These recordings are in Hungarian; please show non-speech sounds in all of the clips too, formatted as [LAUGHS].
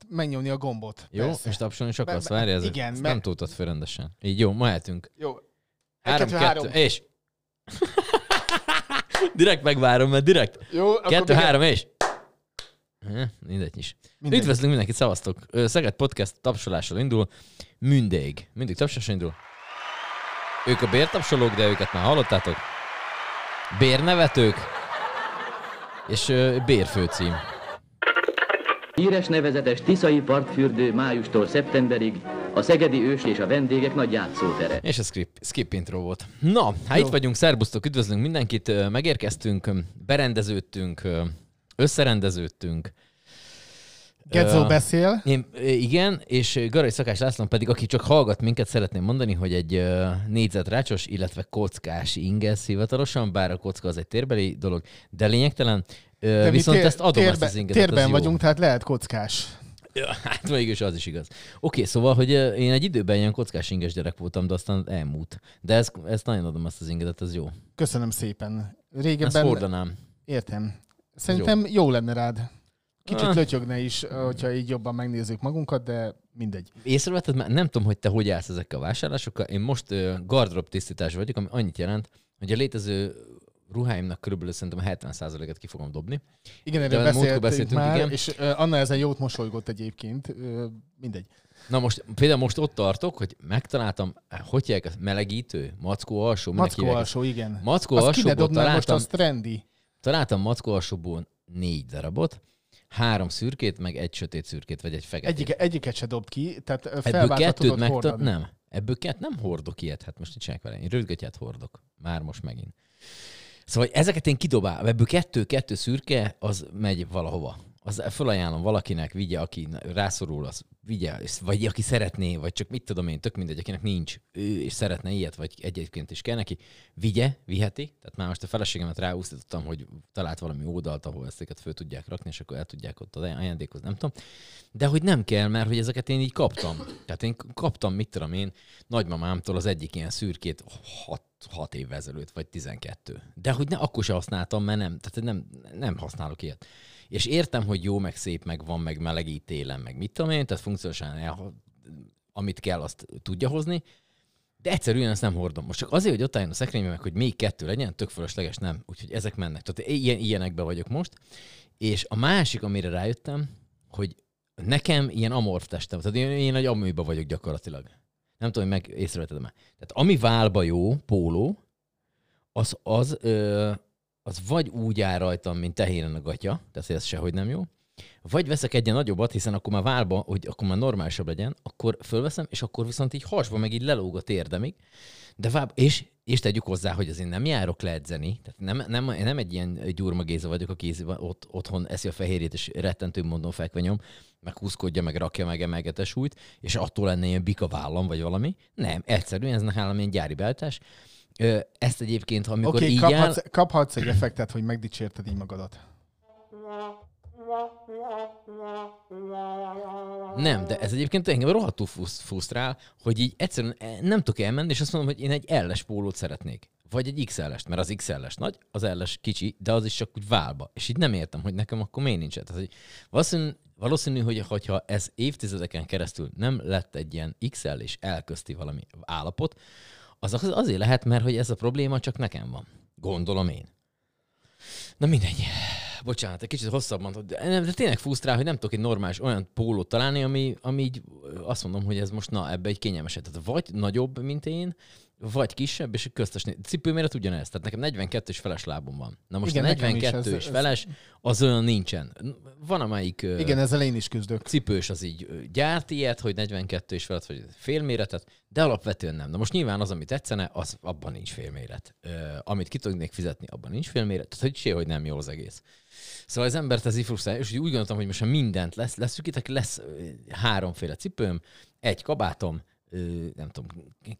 Hát megnyomni a gombot. Jó, persze. és tapsolni is akarsz, várj, ez igen, ezt me- nem tudtad föl rendesen. Így jó, ma eltünk. Jó. Három, kettő, három. és... [LAUGHS] direkt megvárom, mert direkt. Jó, Kettő, három, és... Mindegy is. Mindegy. Üdvözlünk mindenkit, szavaztok. Szeged Podcast tapsolással indul. Mindig. Mindig tapsolással indul. Ők a bértapsolók, de őket már hallottátok. Bérnevetők. És bérfőcím. Híres nevezetes Tiszai partfürdő májustól szeptemberig a szegedi ős és a vendégek nagy játszótere. És a skip, skip intro volt. Na, hát Jó. itt vagyunk, szerbusztok, üdvözlünk mindenkit, megérkeztünk, berendeződtünk, összerendeződtünk. Gedzó Ö, beszél. Én, igen, és Garai Szakás László pedig, aki csak hallgat minket, szeretném mondani, hogy egy ö, négyzetrácsos, illetve kockás ingesz hivatalosan, bár a kocka az egy térbeli dolog, de lényegtelen. Ö, De viszont tér- ezt adom térbe- ezt az ingetet, Térben jó. vagyunk, tehát lehet kockás. Ja, hát mégis az is igaz. Oké, szóval, hogy én egy időben ilyen kockás inges gyerek voltam, de aztán elmúlt. De ez, ezt nagyon adom ezt az ingedet, ez jó. Köszönöm szépen. Ezt Régebben... hordanám. Értem. Szerintem jó. jó lenne rád. Kicsit Ah. lötyögne is, hogyha így jobban megnézzük magunkat, de mindegy. Észrevetted már? Nem tudom, hogy te hogy állsz ezekkel a vásárlásokkal. Én most gardrop tisztítás vagyok, ami annyit jelent, hogy a létező ruháimnak körülbelül szerintem a 70%-et ki fogom dobni. Igen, erről beszéltünk, beszéltünk, már, igen. és Anna ezen jót mosolygott egyébként. Mindegy. Na most például most ott tartok, hogy megtaláltam, hogy hívják, melegítő, mackó alsó, Mackó alsó, igen. Mackó alsóból dobnál most, találtam, az trendy. találtam mackó alsóból négy darabot, három szürkét, meg egy sötét szürkét, vagy egy feketét. Egyik, egyiket se dobt ki, tehát Ebből kettőt meg hordani. Nem. Ebből kett nem hordok ilyet, hát most nincsenek vele. Én rövidgatyát hordok. Már most megint. Szóval ezeket én kidobálom. Ebből kettő-kettő szürke, az megy valahova. Az felajánlom valakinek, vigye, aki rászorul, az vigye, vagy aki szeretné, vagy csak mit tudom én, tök mindegy, akinek nincs, ő és szeretne ilyet, vagy egyébként is kell neki, vigye, viheti. Tehát már most a feleségemet ráúszítottam, hogy talált valami oldalt, ahol ezeket föl tudják rakni, és akkor el tudják ott ajándékozni, nem tudom. De hogy nem kell, mert hogy ezeket én így kaptam. Tehát én kaptam, mit tudom én, nagymamámtól az egyik ilyen szürkét 6, 6 évvel ezelőtt, vagy 12. De hogy ne, akkor se használtam, mert nem, tehát nem, nem használok ilyet. És értem, hogy jó, meg szép, meg van, meg melegít télen, meg mit tudom én, tehát funkciósan el, amit kell, azt tudja hozni, de egyszerűen ezt nem hordom. Most csak azért, hogy ott álljon a szekrényben, meg hogy még kettő legyen, tök fölösleges, nem. Úgyhogy ezek mennek. Tehát ilyen, ilyenekben vagyok most. És a másik, amire rájöttem, hogy nekem ilyen amorf testem, tehát én, én egy amőba vagyok gyakorlatilag. Nem tudom, hogy meg észrevetted már. Tehát ami válba jó, póló, az, az, ö, az vagy úgy áll rajtam, mint tehéren a gatya, tehát ez sehogy nem jó, vagy veszek egy nagyobbat, hiszen akkor már válba, hogy akkor már normálisabb legyen, akkor fölveszem, és akkor viszont így hasba meg így lelóg a térdemig, de váb, és, és tegyük hozzá, hogy azért nem járok le edzeni, tehát nem, nem, én nem egy ilyen gyurma Géza vagyok, aki ott, otthon eszi a fehérjét, és rettentő mondom fekve nyom, meg húzkodja, meg rakja meg emelgete súlyt, és attól lenne ilyen bika vállam, vagy valami. Nem, egyszerűen ez nálam ilyen gyári beállítás. Ezt egyébként, amikor Oké, így okay, áll, kaphatsz, kaphatsz egy effektet, hogy megdicsérted így magadat. Nem, de ez egyébként engem rohadtul frusztrál, hogy így egyszerűen e- nem tudok elmenni, és azt mondom, hogy én egy LS pólót szeretnék. Vagy egy XL-est, mert az XL-es nagy, az LS kicsi, de az is csak úgy válba. És így nem értem, hogy nekem akkor miért nincs. Tehát, hogy valószínű, valószínű, hogy hogyha ez évtizedeken keresztül nem lett egy ilyen XL és L közti valami állapot, az- azért lehet, mert hogy ez a probléma csak nekem van. Gondolom én. Na mindegy. Bocsánat, egy kicsit hosszabb mondtad, de, nem, de tényleg frusztrál, hogy nem tudok egy normális olyan pólót találni, ami, ami így azt mondom, hogy ez most na, ebbe egy kényelmeset. Tehát vagy nagyobb, mint én, vagy kisebb, és köztes cipőméret ugyanez. Tehát nekem 42 és feles lábom van. Na most Igen, a nekem is 42 ez- és feles, az olyan nincsen. Van amelyik Igen, ezzel én is küzdök. cipős az így gyárt ilyet, hogy 42 és felett, vagy félméretet, de alapvetően nem. Na most nyilván az, ami tetszene, az abban nincs félméret. Amit ki tudnék fizetni, abban nincs félméret. Tehát, hogy sehogy nem jó az egész. Szóval az embert ez így frusztrál, és úgy gondoltam, hogy most már mindent lesz, leszűkítek, lesz háromféle cipőm, egy kabátom, nem tudom,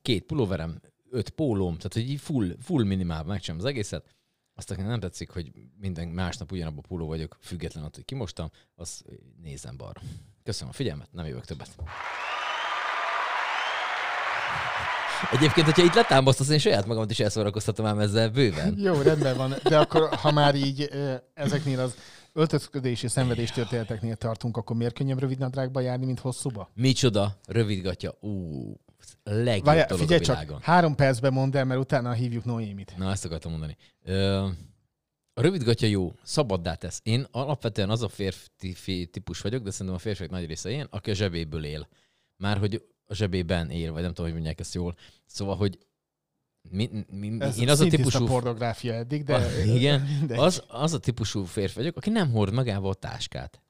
két pulóverem, öt pólóm, tehát hogy így full, full minimál megcsinálom az egészet. Azt nekem nem tetszik, hogy minden másnap ugyanabban póló vagyok, független attól, hogy kimostam, az nézem balra. Köszönöm a figyelmet, nem jövök többet. Egyébként, hogyha itt letámasztasz, én saját magamat is elszórakoztatom ám ezzel bőven. Jó, rendben van, de akkor ha már így ezeknél az öltözködési szenvedéstörténeteknél tartunk, akkor miért könnyebb rövid nadrágba járni, mint hosszúba? Micsoda, rövidgatja. Ú, legjobb Várjál, dolog figyelj a csak, világon. három percben mondd el, mert utána hívjuk Noémit. Na, ezt akartam mondani. Ö, a rövidgatja jó, szabaddá tesz. Én alapvetően az a férfi típus vagyok, de szerintem a férfiak nagy része ilyen, aki a zsebéből él. Már hogy a zsebében él, vagy nem tudom, hogy mondják ezt jól. Szóval, hogy mi, mi, mi, Ez én az a típusú... pornográfia eddig, de... Ah, igen, [LAUGHS] de az, az a típusú férfi vagyok, aki nem hord magával a táskát.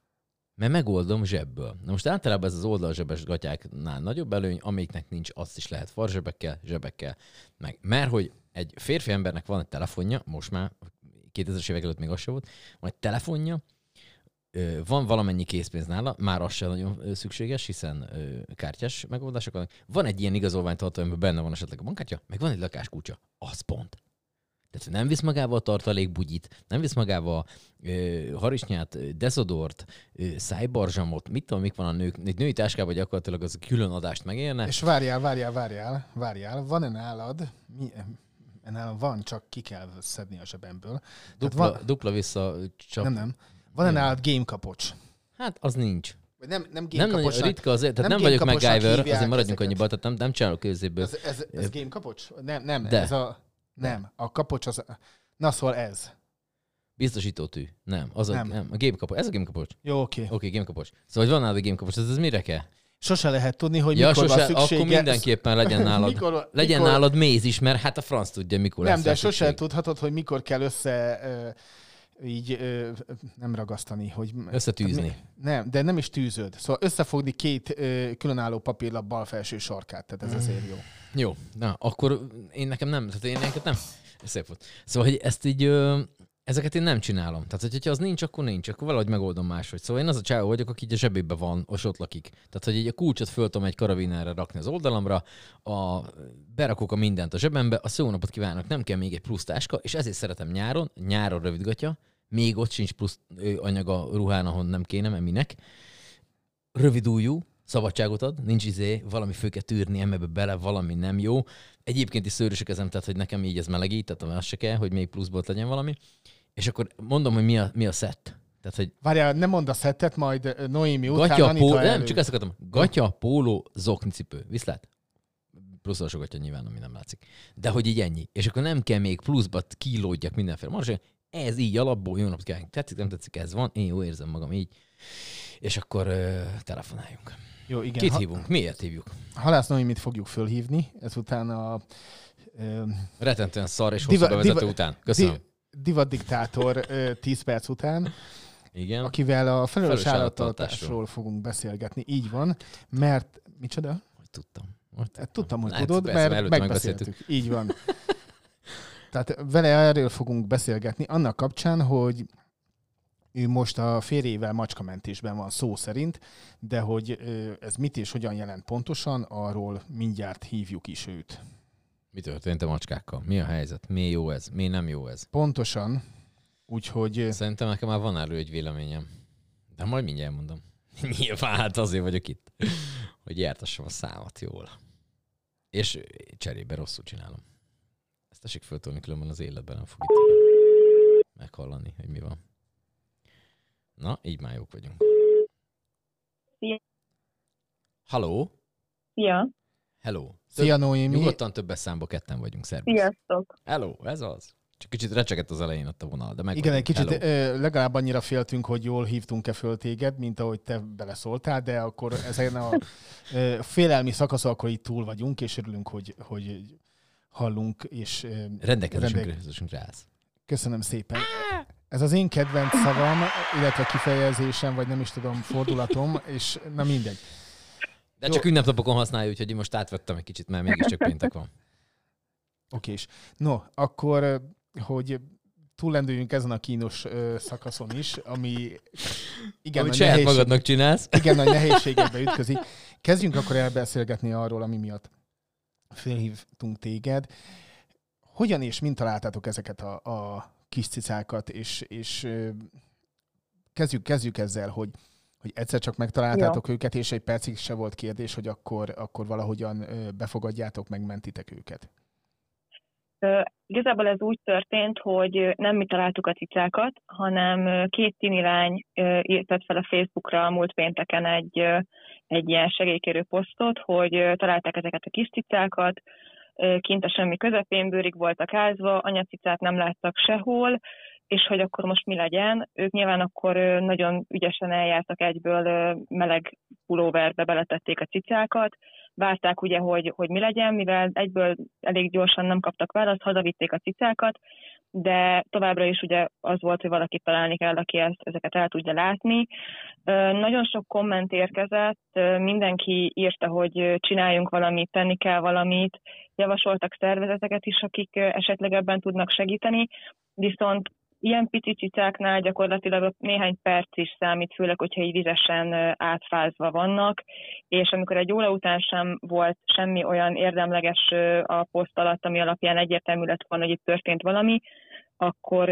Mert megoldom zsebből. Na most általában ez az oldalzsebes gatyáknál nagyobb előny, amiknek nincs, azt is lehet farzsebekkel, zsebekkel. Meg. Mert hogy egy férfi embernek van egy telefonja, most már 2000-es évek előtt még az sem volt, van egy telefonja, van valamennyi készpénz nála, már az sem nagyon szükséges, hiszen kártyás megoldások vannak. Van egy ilyen igazolványtartó, amiben benne van esetleg a bankkártya, meg van egy lakáskulcsa. Az pont. Tehát nem visz magával tartalékbugyit, nem visz magával ö, harisnyát, ö, dezodort, ö, szájbarzsamot, mit tudom, mik van a nők. Egy női táskában gyakorlatilag az külön adást megérne. És várjál, várjál, várjál, várjál, van-e nálad, mi, nálam van, csak ki kell szedni a zsebemből. dupla, van- dupla vissza csak. Nem, nem. Van-e Nem. nálad game kapocs? Hát az nincs. Vagy nem, nem game Nem nagyon kapocsnak. ritka azért, tehát nem nem, vagyok MacGyver, azért maradjunk annyiba, tehát nem, nem csinálok közéből. Ez, ez, ez game kapocs? Nem, nem, De. ez a... Nem, a kapocs az... Na szóval ez. Biztosítótű. Nem, az a, Nem. nem. a game kapocs. Ez a game kapocs. Jó, oké. Oké, okay, game kapocs. Szóval, hogy van nálad a game kapocs, ez, ez mire kell? Sose lehet tudni, hogy Ja, mikor sose, van szüksége. akkor mindenképpen legyen [LAUGHS] nálad. Mikor, Legyen mikor, nálad méz is, mert hát a franc tudja, mikor Nem, lesz de sose tudhatod, hogy mikor kell össze ö, így ö, nem ragasztani, hogy... Összetűzni. Mi- Nem, de nem is tűzöd. Szóval összefogni két ö, különálló papírlap bal felső sarkát, tehát ez azért jó. Jó, na, akkor én nekem nem, tehát én nekem nem. Szép volt. Szóval, hogy ezt így, ö, ezeket én nem csinálom. Tehát, hogyha az nincs, akkor nincs, akkor valahogy megoldom máshogy. Szóval én az a csávó vagyok, aki így a zsebébe van, és ott lakik. Tehát, hogy így a kulcsot föl egy karabinára rakni az oldalamra, a, berakok a mindent a zsebembe, a szó napot kívánok, nem kell még egy plusz táska, és ezért szeretem nyáron, nyáron rövidgatja, még ott sincs plusz ö, anyag a ruhán, ahol nem kéne, mert minek rövid ujjú, szabadságot ad, nincs izé, valami fő kell tűrni, ebbe bele, valami nem jó. Egyébként is szőrös a kezem, tehát hogy nekem így ez melegít, tehát az se kell, hogy még pluszból legyen valami. És akkor mondom, hogy mi a, mi a szett. Tehát, hogy Várjál, nem mondd a szettet, majd Noémi után gatya, Anita póló, elő. nem, csak ezt akartam. Gatya, póló, zoknicipő. Viszlát? Plusz alsó gatya nyilván, ami nem látszik. De hogy így ennyi. És akkor nem kell még pluszba kilódjak mindenféle marzsé. Ez így alapból, jó napot kívánok. Tetszik, nem tetszik, ez van. Én jó érzem magam így. És akkor ö, telefonáljunk. Jó, igen. Kit ha, hívunk? Miért hívjuk? Halász Noémit fogjuk fölhívni, ezután a ö, Rettentően szar és Diva- hosszú bevezető diva- után. Köszönöm. di, divat diktátor ö, 10 perc után, Igen. akivel a felelős állattartásról fogunk beszélgetni. Így van, mert... Micsoda? Hogy tudtam. Hogy Hát tudtam, hogy tudod, persze, mert előtte megbeszéltük. Így van. [LAUGHS] Tehát vele erről fogunk beszélgetni, annak kapcsán, hogy ő most a férjével macskamentésben van szó szerint, de hogy ez mit és hogyan jelent pontosan, arról mindjárt hívjuk is őt. Mi történt a macskákkal? Mi a helyzet? Mi jó ez? Mi nem jó ez? Pontosan, úgyhogy ö, Szerintem nekem már van erről egy véleményem. De majd mindjárt mondom. [LAUGHS] Nyilván hát azért vagyok itt, hogy jártassam a számat jól. És cserébe rosszul csinálom. Ezt tessék föltolni, különben az életben nem fog itt meghallani, hogy mi van. Na, így már jók vagyunk. Szia. Halló? Szia, Hello. szia Noémi, Nyugodtan többes számba ketten vagyunk, szervusz. sziasztok. Hello, ez az. Csak kicsit recsegett az elején ott a vonal, de meg igen, egy kicsit Hello. ö, legalább annyira féltünk, hogy jól hívtunk-e föl téged, mint ahogy te beleszóltál, de akkor ezen a ö, félelmi szakaszon akkor itt túl vagyunk, és örülünk, hogy, hogy hallunk, és Rendelkezésünkre rendel- rendek... rász. Köszönöm szépen. Ez az én kedvenc szavam, illetve kifejezésem, vagy nem is tudom, fordulatom, és na mindegy. De Jó. csak ünnepnapokon használja, úgyhogy most átvettem egy kicsit, mert mégiscsak péntek van. Okés. No, akkor, hogy túllendüljünk ezen a kínos ö, szakaszon is, ami igen, Amit nagy nehézség, magadnak csinálsz. igen nagy nehézségekbe ütközik. Kezdjünk akkor elbeszélgetni arról, ami miatt fölhívtunk téged. Hogyan és mint találtátok ezeket a, a kis cicákat, és, és ö, kezdjük, kezdjük ezzel, hogy, hogy egyszer csak megtaláltátok őket, és egy percig se volt kérdés, hogy akkor, akkor valahogyan ö, befogadjátok, megmentitek őket. Igazából ez úgy történt, hogy nem mi találtuk a cicákat, hanem két tinilány írtett fel a Facebookra a múlt pénteken egy, egy ilyen segélykérő posztot, hogy találták ezeket a kis cicákat, kint a semmi közepén bőrig voltak ázva, anyacicát nem láttak sehol, és hogy akkor most mi legyen. Ők nyilván akkor nagyon ügyesen eljártak egyből meleg pulóverbe, beletették a cicákat, várták ugye, hogy, hogy mi legyen, mivel egyből elég gyorsan nem kaptak választ, hazavitték a cicákat, de továbbra is ugye az volt, hogy valaki találni kell, aki ezt, ezeket el tudja látni. Nagyon sok komment érkezett, mindenki írta, hogy csináljunk valamit, tenni kell valamit, javasoltak szervezeteket is, akik esetleg ebben tudnak segíteni, viszont ilyen pici cicáknál gyakorlatilag néhány perc is számít, főleg, hogyha így vizesen átfázva vannak, és amikor egy óra után sem volt semmi olyan érdemleges a poszt alatt, ami alapján egyértelmű lett volna, hogy itt történt valami, akkor,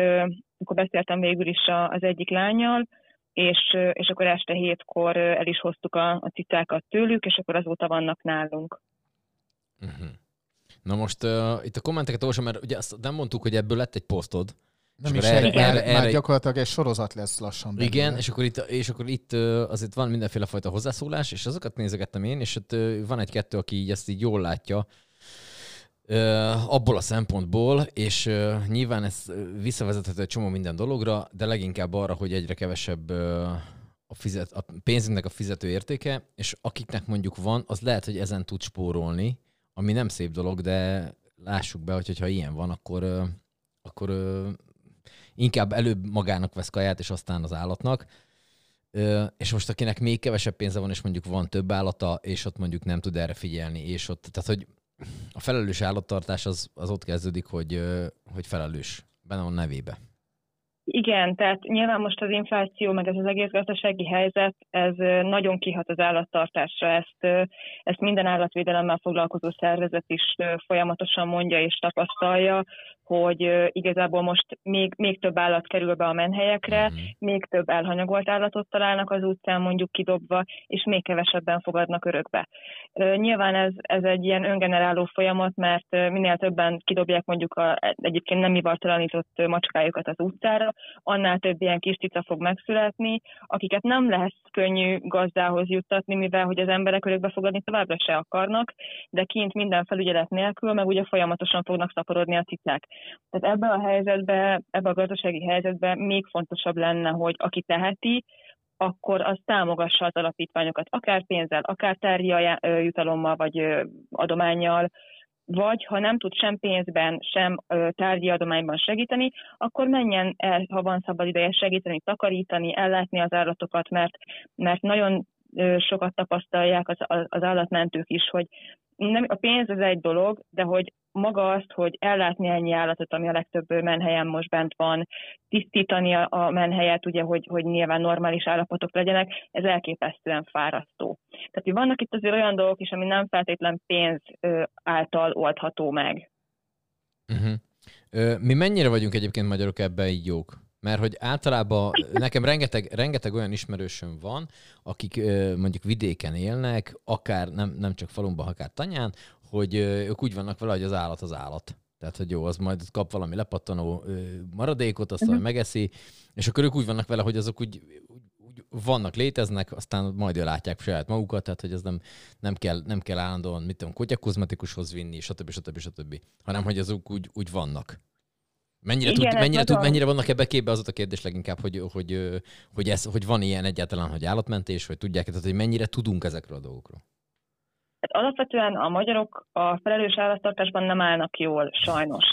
akkor beszéltem végül is az egyik lányjal, és, és akkor este hétkor el is hoztuk a, a cicákat tőlük, és akkor azóta vannak nálunk. Uh-huh. Na most uh, itt a kommenteket olvasom, mert ugye azt nem mondtuk, hogy ebből lett egy posztod, nem is erre, erre, erre, erre, már gyakorlatilag egy sorozat lesz lassan. Belőle. Igen, és akkor, itt, és akkor itt azért van mindenféle fajta hozzászólás, és azokat nézegettem én, és ott van egy-kettő, aki így ezt így jól látja, abból a szempontból, és nyilván ez visszavezethető egy csomó minden dologra, de leginkább arra, hogy egyre kevesebb a, fizet, a pénzünknek a fizető értéke, és akiknek mondjuk van, az lehet, hogy ezen tud spórolni, ami nem szép dolog, de lássuk be, hogy ha ilyen van, akkor, akkor inkább előbb magának vesz kaját, és aztán az állatnak. És most akinek még kevesebb pénze van, és mondjuk van több állata, és ott mondjuk nem tud erre figyelni, és ott, tehát hogy a felelős állattartás az, az ott kezdődik, hogy, hogy felelős, benne van nevébe. Igen, tehát nyilván most az infláció, meg ez az egész gazdasági helyzet, ez nagyon kihat az állattartásra. Ezt, ezt minden állatvédelemmel foglalkozó szervezet is folyamatosan mondja és tapasztalja, hogy igazából most még, még több állat kerül be a menhelyekre, mm. még több elhanyagolt állatot találnak az utcán mondjuk kidobva, és még kevesebben fogadnak örökbe. Nyilván ez, ez egy ilyen öngeneráló folyamat, mert minél többen kidobják mondjuk a, egyébként nem ivartalanított macskájukat az utcára, annál több ilyen kis cica fog megszületni, akiket nem lehet könnyű gazdához juttatni, mivel hogy az emberek örökbe fogadni továbbra se akarnak, de kint minden felügyelet nélkül, meg ugye folyamatosan fognak szaporodni a cicák. Tehát ebben a helyzetben, ebben a gazdasági helyzetben még fontosabb lenne, hogy aki teheti, akkor az támogassa az alapítványokat, akár pénzzel, akár tárgyi jutalommal, vagy adományjal, vagy ha nem tud sem pénzben, sem tárgyi adományban segíteni, akkor menjen el, ha van szabad ideje segíteni, takarítani, ellátni az állatokat, mert, mert nagyon sokat tapasztalják az, az állatmentők is, hogy nem, a pénz az egy dolog, de hogy maga azt, hogy ellátni ennyi állatot, ami a legtöbb menhelyen most bent van, tisztítani a menhelyet, ugye, hogy, hogy nyilván normális állapotok legyenek, ez elképesztően fárasztó. Tehát, hogy vannak itt azért olyan dolgok is, ami nem feltétlen pénz által oldható meg. Uh-huh. Mi mennyire vagyunk egyébként magyarok ebben így jók? Mert hogy általában nekem rengeteg, rengeteg olyan ismerősöm van, akik mondjuk vidéken élnek, akár nem, nem csak falumban, akár tanyán, hogy ők úgy vannak vele, hogy az állat az állat. Tehát, hogy jó, az majd kap valami lepattanó maradékot, azt uh-huh. megeszi, és akkor ők úgy vannak vele, hogy azok úgy, úgy, vannak, léteznek, aztán majd látják saját magukat, tehát hogy ez nem, nem, kell, nem kell állandóan, mit tudom, kutyakozmetikushoz vinni, stb. stb. stb. hanem hogy azok úgy, úgy vannak. Mennyire, Igen, tud, mennyire, tud, mennyire vannak ebbe képbe az a kérdés leginkább, hogy, hogy, hogy, ez, hogy van ilyen egyáltalán, hogy állatmentés, vagy tudják, tehát hogy mennyire tudunk ezekről a dolgokról? Hát alapvetően a magyarok a felelős állattartásban nem állnak jól, sajnos.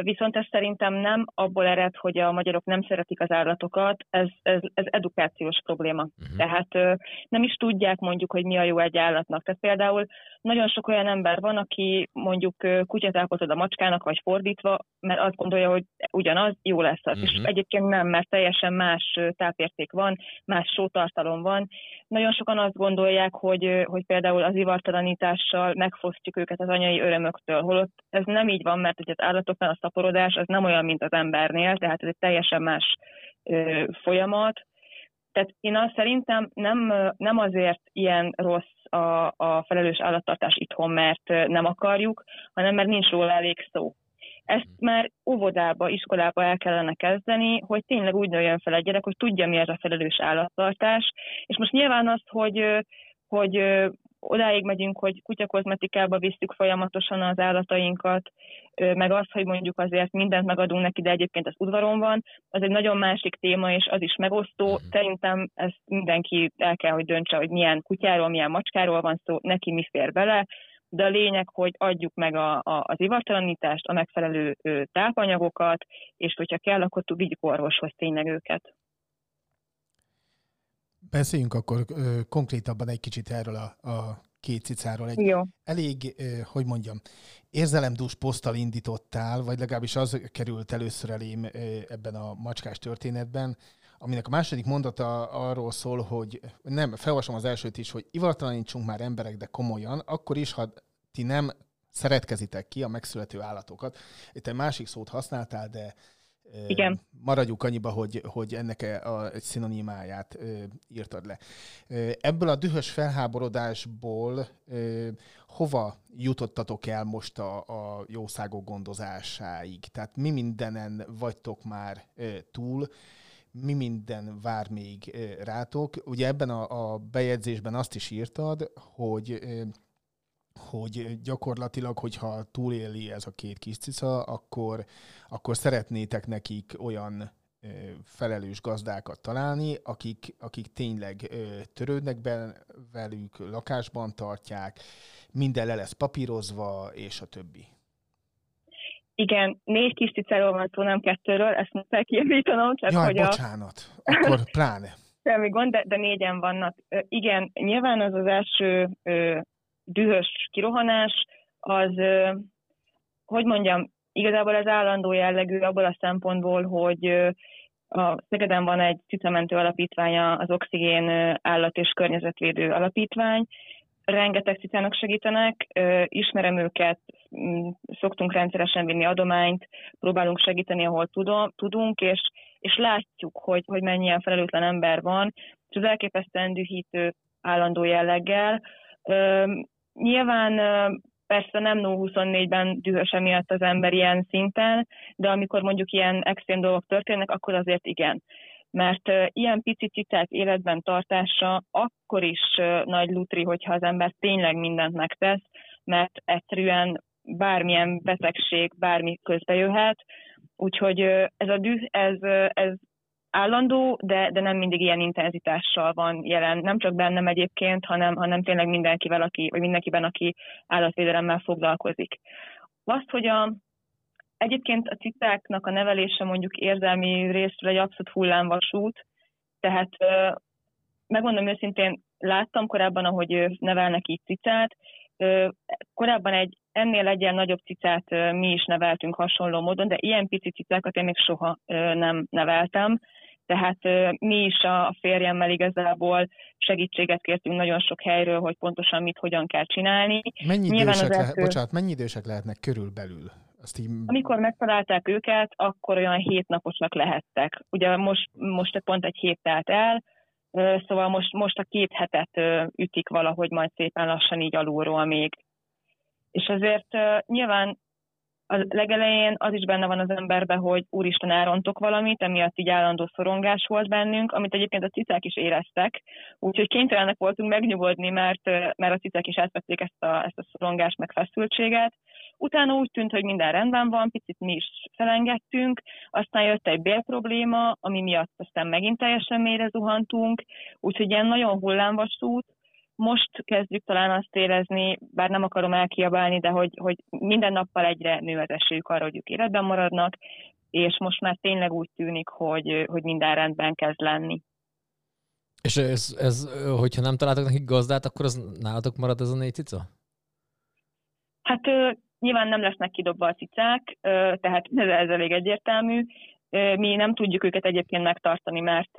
Viszont ez szerintem nem abból ered, hogy a magyarok nem szeretik az állatokat, ez, ez, ez edukációs probléma. Uh-huh. Tehát nem is tudják mondjuk, hogy mi a jó egy állatnak. Tehát például nagyon sok olyan ember van, aki mondjuk kutyát ápoltod a macskának, vagy fordítva, mert azt gondolja, hogy ugyanaz, jó lesz az. Uh-huh. És egyébként nem, mert teljesen más tápérték van, más sótartalom van. Nagyon sokan azt gondolják, hogy, hogy például az ivartalanítással megfosztjuk őket az anyai örömöktől, holott ez nem így van, mert hogy az állatoknál a szaporodás az nem olyan, mint az embernél, tehát ez egy teljesen más ö, folyamat. Tehát én azt szerintem nem, nem azért ilyen rossz a, a felelős állattartás itthon, mert nem akarjuk, hanem mert nincs róla elég szó. Ezt már óvodába, iskolába el kellene kezdeni, hogy tényleg úgy nőjön fel egy gyerek, hogy tudja, mi ez a felelős állattartás. És most nyilván az, hogy, hogy odáig megyünk, hogy kutyakozmetikába visszük folyamatosan az állatainkat, meg az, hogy mondjuk azért mindent megadunk neki, de egyébként az udvaron van, az egy nagyon másik téma, és az is megosztó. Mhm. Szerintem ezt mindenki el kell, hogy döntse, hogy milyen kutyáról, milyen macskáról van szó, neki mi fér bele, de a lényeg, hogy adjuk meg a, a, az ivartalanítást, a megfelelő tápanyagokat, és hogyha kell, akkor vigyük orvoshoz tényleg őket. Beszéljünk akkor ö, konkrétabban egy kicsit erről a, a két cicáról. Egy Jó. Elég, ö, hogy mondjam, érzelemdús poszttal indítottál, vagy legalábbis az került először elém ö, ebben a macskás történetben, aminek a második mondata arról szól, hogy nem, felolvasom az elsőt is, hogy ivartalanítsunk már emberek, de komolyan, akkor is, ha ti nem szeretkezitek ki a megszülető állatokat. Itt egy másik szót használtál, de igen. Maradjuk annyiba, hogy, hogy ennek a, egy szinonimáját írtad le. Ebből a dühös felháborodásból hova jutottatok el most a, a jószágok gondozásáig? Tehát mi mindenen vagytok már túl, mi minden vár még rátok? Ugye ebben a, a bejegyzésben azt is írtad, hogy hogy gyakorlatilag, hogyha túléli ez a két kis cica, akkor, akkor szeretnétek nekik olyan felelős gazdákat találni, akik, akik tényleg törődnek be velük, lakásban tartják, minden le lesz papírozva, és a többi. Igen, négy kis cicáról van szó, nem kettőről, ezt kell kijavítanom. Tehát, Jaj, hogy bocsánat, a... akkor pláne. [LAUGHS] Semmi gond, de, de négyen vannak. Igen, nyilván az az első dühös kirohanás, az, hogy mondjam, igazából ez állandó jellegű abból a szempontból, hogy a Szegeden van egy cicamentő alapítványa, az Oxigén Állat és Környezetvédő Alapítvány, rengeteg cicának segítenek, ismerem őket, szoktunk rendszeresen vinni adományt, próbálunk segíteni, ahol tudunk, és, és látjuk, hogy, hogy mennyien felelőtlen ember van, és az elképesztően dühítő állandó jelleggel. Nyilván persze nem 0-24-ben dühös emiatt az ember ilyen szinten, de amikor mondjuk ilyen extrém dolgok történnek, akkor azért igen. Mert ilyen pici cicák életben tartása akkor is nagy lutri, hogyha az ember tényleg mindent megtesz, mert egyszerűen bármilyen betegség, bármi közbe jöhet. Úgyhogy ez a düh, ez, ez állandó, de, de nem mindig ilyen intenzitással van jelen. Nem csak bennem egyébként, hanem, hanem tényleg mindenkivel, aki, vagy mindenkiben, aki állatvédelemmel foglalkozik. Azt, hogy a, egyébként a cicáknak a nevelése mondjuk érzelmi részről egy abszolút hullámvasút, tehát megmondom őszintén, láttam korábban, ahogy nevelnek így cicát, korábban egy ennél egyen nagyobb cicát mi is neveltünk hasonló módon, de ilyen pici cicákat én még soha nem neveltem. Tehát mi is a férjemmel igazából segítséget kértünk nagyon sok helyről, hogy pontosan mit, hogyan kell csinálni. Mennyi Nyilván idősek, az első... bocsánat, mennyi idősek lehetnek körülbelül? Azt így... Amikor megtalálták őket, akkor olyan hétnaposak lehettek. Ugye most, most pont egy hét telt el, szóval most, most a két hetet ütik valahogy majd szépen lassan így alulról még. És azért nyilván a legelején az is benne van az emberben, hogy úristen elrontok valamit, emiatt így állandó szorongás volt bennünk, amit egyébként a cicák is éreztek, úgyhogy kénytelenek voltunk megnyugodni, mert, mert a cicák is átvették ezt a, ezt a szorongást, meg feszültséget. Utána úgy tűnt, hogy minden rendben van, picit mi is felengedtünk, aztán jött egy bélprobléma, ami miatt aztán megint teljesen mélyre zuhantunk, úgyhogy ilyen nagyon hullámvasút, most kezdjük talán azt érezni, bár nem akarom elkiabálni, de hogy, hogy minden nappal egyre nő az esélyük arra, hogy ők életben maradnak, és most már tényleg úgy tűnik, hogy, hogy minden rendben kezd lenni. És ez, ez, hogyha nem találtak nekik gazdát, akkor az nálatok marad ez a négy cica? Hát nyilván nem lesznek kidobva a cicák, tehát ez, ez elég egyértelmű. Mi nem tudjuk őket egyébként megtartani, mert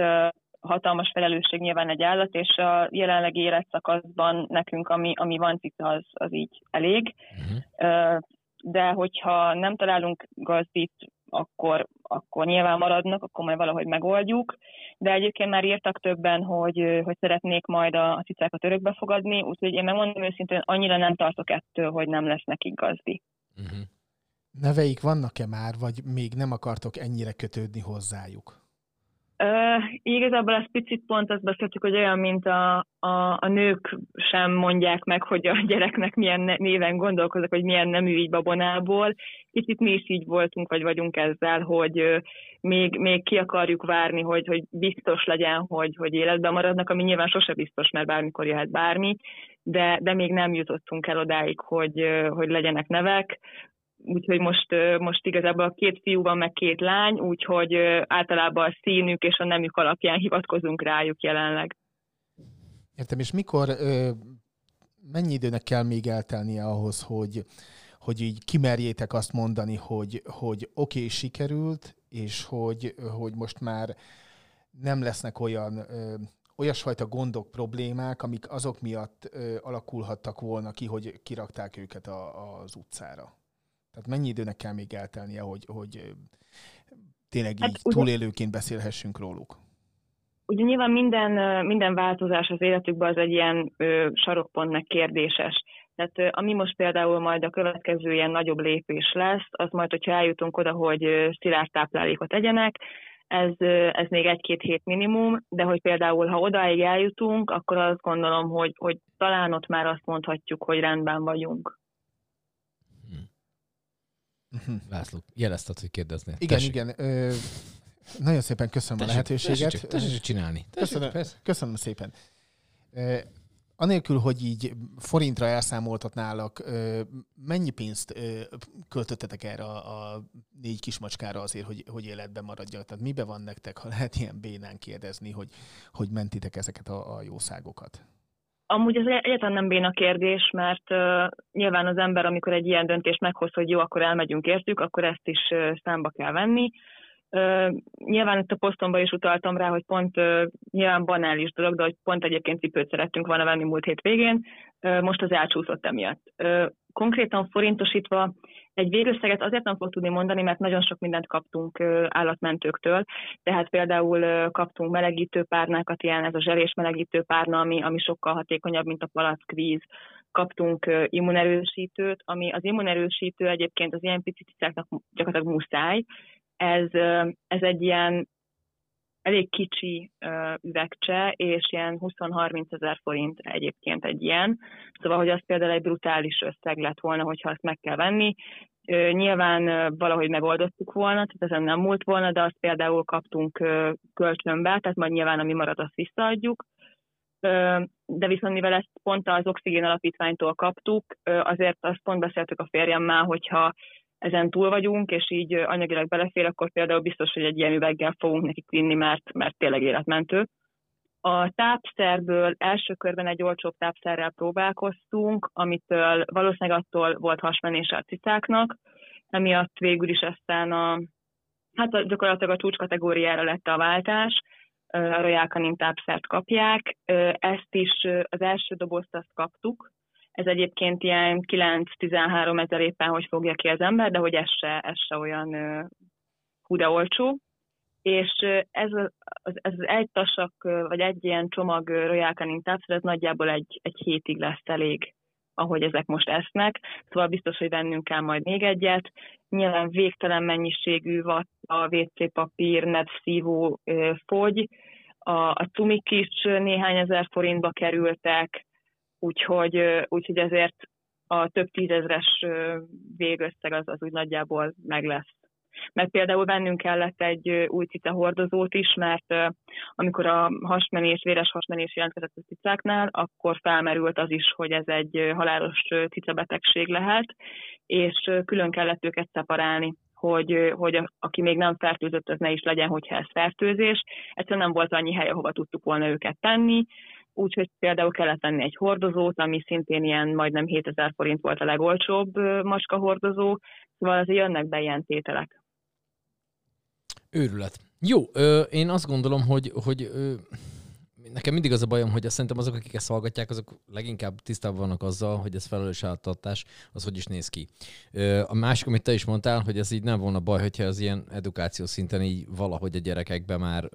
hatalmas felelősség nyilván egy állat, és a jelenlegi életszakaszban nekünk, ami, ami van cica, az, az így elég. Uh-huh. De hogyha nem találunk gazdit, akkor, akkor nyilván maradnak, akkor majd valahogy megoldjuk. De egyébként már írtak többen, hogy, hogy szeretnék majd a, a cicákat örökbe fogadni, úgyhogy én megmondom őszintén, annyira nem tartok ettől, hogy nem lesz nekik gazdi. Uh-huh. Neveik vannak-e már, vagy még nem akartok ennyire kötődni hozzájuk? Uh, igazából ezt picit pont azt beszéltük, hogy olyan, mint a, a, a nők sem mondják meg, hogy a gyereknek milyen néven gondolkozok, hogy milyen nemű így babonából. Kicsit mi is így voltunk, vagy vagyunk ezzel, hogy uh, még, még ki akarjuk várni, hogy, hogy biztos legyen, hogy, hogy életben maradnak, ami nyilván sose biztos, mert bármikor jöhet bármi, de, de még nem jutottunk el odáig, hogy, hogy legyenek nevek úgyhogy most, most igazából két fiú van, meg két lány, úgyhogy általában a színük és a nemük alapján hivatkozunk rájuk jelenleg. Értem, és mikor, mennyi időnek kell még eltelnie ahhoz, hogy, hogy így kimerjétek azt mondani, hogy, hogy oké, okay, sikerült, és hogy, hogy most már nem lesznek olyan olyasfajta gondok, problémák, amik azok miatt ö, alakulhattak volna ki, hogy kirakták őket a, az utcára. Tehát mennyi időnek kell még eltelnie, hogy, hogy tényleg hát, így túlélőként beszélhessünk róluk? Ugye nyilván minden, minden változás az életükben az egy ilyen ö, sarokpontnak kérdéses. Tehát ami most például majd a következő ilyen nagyobb lépés lesz, az majd, hogyha eljutunk oda, hogy szilárd táplálékot egyenek, ez, ez még egy-két hét minimum, de hogy például, ha odáig eljutunk, akkor azt gondolom, hogy, hogy talán ott már azt mondhatjuk, hogy rendben vagyunk. Uh-huh. László, jelezted, hogy kérdeznél. Igen, Tessék. igen. Ö, nagyon szépen köszönöm tessék, a lehetőséget. Tessék, tessék csinálni. Tessék, köszönöm, köszönöm szépen. Anélkül, hogy így forintra elszámoltatnálak, mennyi pénzt költöttetek erre a, a négy kismacskára azért, hogy, hogy életben maradjak? Tehát mibe van nektek, ha lehet ilyen bénán kérdezni, hogy, hogy mentitek ezeket a, a jószágokat? Amúgy ez egyáltalán nem béna kérdés, mert uh, nyilván az ember, amikor egy ilyen döntést meghoz, hogy jó, akkor elmegyünk értük, akkor ezt is uh, számba kell venni. Uh, nyilván itt a posztomban is utaltam rá, hogy pont uh, nyilván banális dolog, de hogy pont egyébként cipőt szerettünk volna venni múlt hét uh, most az elcsúszott emiatt. Uh, konkrétan forintosítva egy végösszeget azért nem fog tudni mondani, mert nagyon sok mindent kaptunk állatmentőktől, tehát például kaptunk melegítő párnákat, ilyen ez a zselés melegítő párna, ami, ami sokkal hatékonyabb, mint a palackvíz, kaptunk immunerősítőt, ami az immunerősítő egyébként az ilyen pici cicáknak gyakorlatilag muszáj. Ez, ez egy ilyen elég kicsi uh, üvegcse, és ilyen 20-30 ezer forint egyébként egy ilyen. Szóval, hogy az például egy brutális összeg lett volna, hogyha azt meg kell venni. Nyilván valahogy megoldottuk volna, tehát ezen nem múlt volna, de azt például kaptunk uh, kölcsönbe, tehát majd nyilván ami marad, azt visszaadjuk. De viszont mivel ezt pont az Oxigén Alapítványtól kaptuk, azért azt pont beszéltük a férjemmel, hogyha ezen túl vagyunk, és így anyagilag belefér, akkor például biztos, hogy egy ilyen üveggel fogunk nekik vinni, mert, mert tényleg életmentő. A tápszerből első körben egy olcsóbb tápszerrel próbálkoztunk, amitől valószínűleg attól volt hasmenés a cicáknak, emiatt végül is aztán a, hát gyakorlatilag a csúcs kategóriára lett a váltás, a Royal Canin tápszert kapják. Ezt is az első dobozt azt kaptuk, ez egyébként ilyen 9-13 ezer éppen, hogy fogja ki az ember, de hogy ez se, ez se olyan hú olcsó. És ez az, ez az egy tasak, vagy egy ilyen csomag Royal Canin ez nagyjából egy, egy hétig lesz elég, ahogy ezek most esznek. Szóval biztos, hogy vennünk kell majd még egyet. Nyilván végtelen mennyiségű a WC papír, nedszívó fogy, a, a cumik is néhány ezer forintba kerültek, úgyhogy, úgyhogy ezért a több tízezres végösszeg az, az úgy nagyjából meg lesz. Mert például vennünk kellett egy új cica hordozót is, mert amikor a hasmenés, véres hasmenés jelentkezett a cicáknál, akkor felmerült az is, hogy ez egy halálos cicabetegség lehet, és külön kellett őket szeparálni hogy, hogy a, aki még nem fertőzött, az ne is legyen, hogyha ez fertőzés. Egyszerűen nem volt annyi hely, ahova tudtuk volna őket tenni, úgyhogy például kellett tenni egy hordozót, ami szintén ilyen majdnem 7000 forint volt a legolcsóbb macska hordozó, szóval azért jönnek be ilyen tételek. Őrület. Jó, ö, én azt gondolom, hogy, hogy ö, nekem mindig az a bajom, hogy azt szerintem azok, akik ezt hallgatják, azok leginkább tisztában vannak azzal, hogy ez felelős állattartás, az hogy is néz ki. A másik, amit te is mondtál, hogy ez így nem volna baj, hogyha az ilyen edukáció szinten így valahogy a gyerekekbe már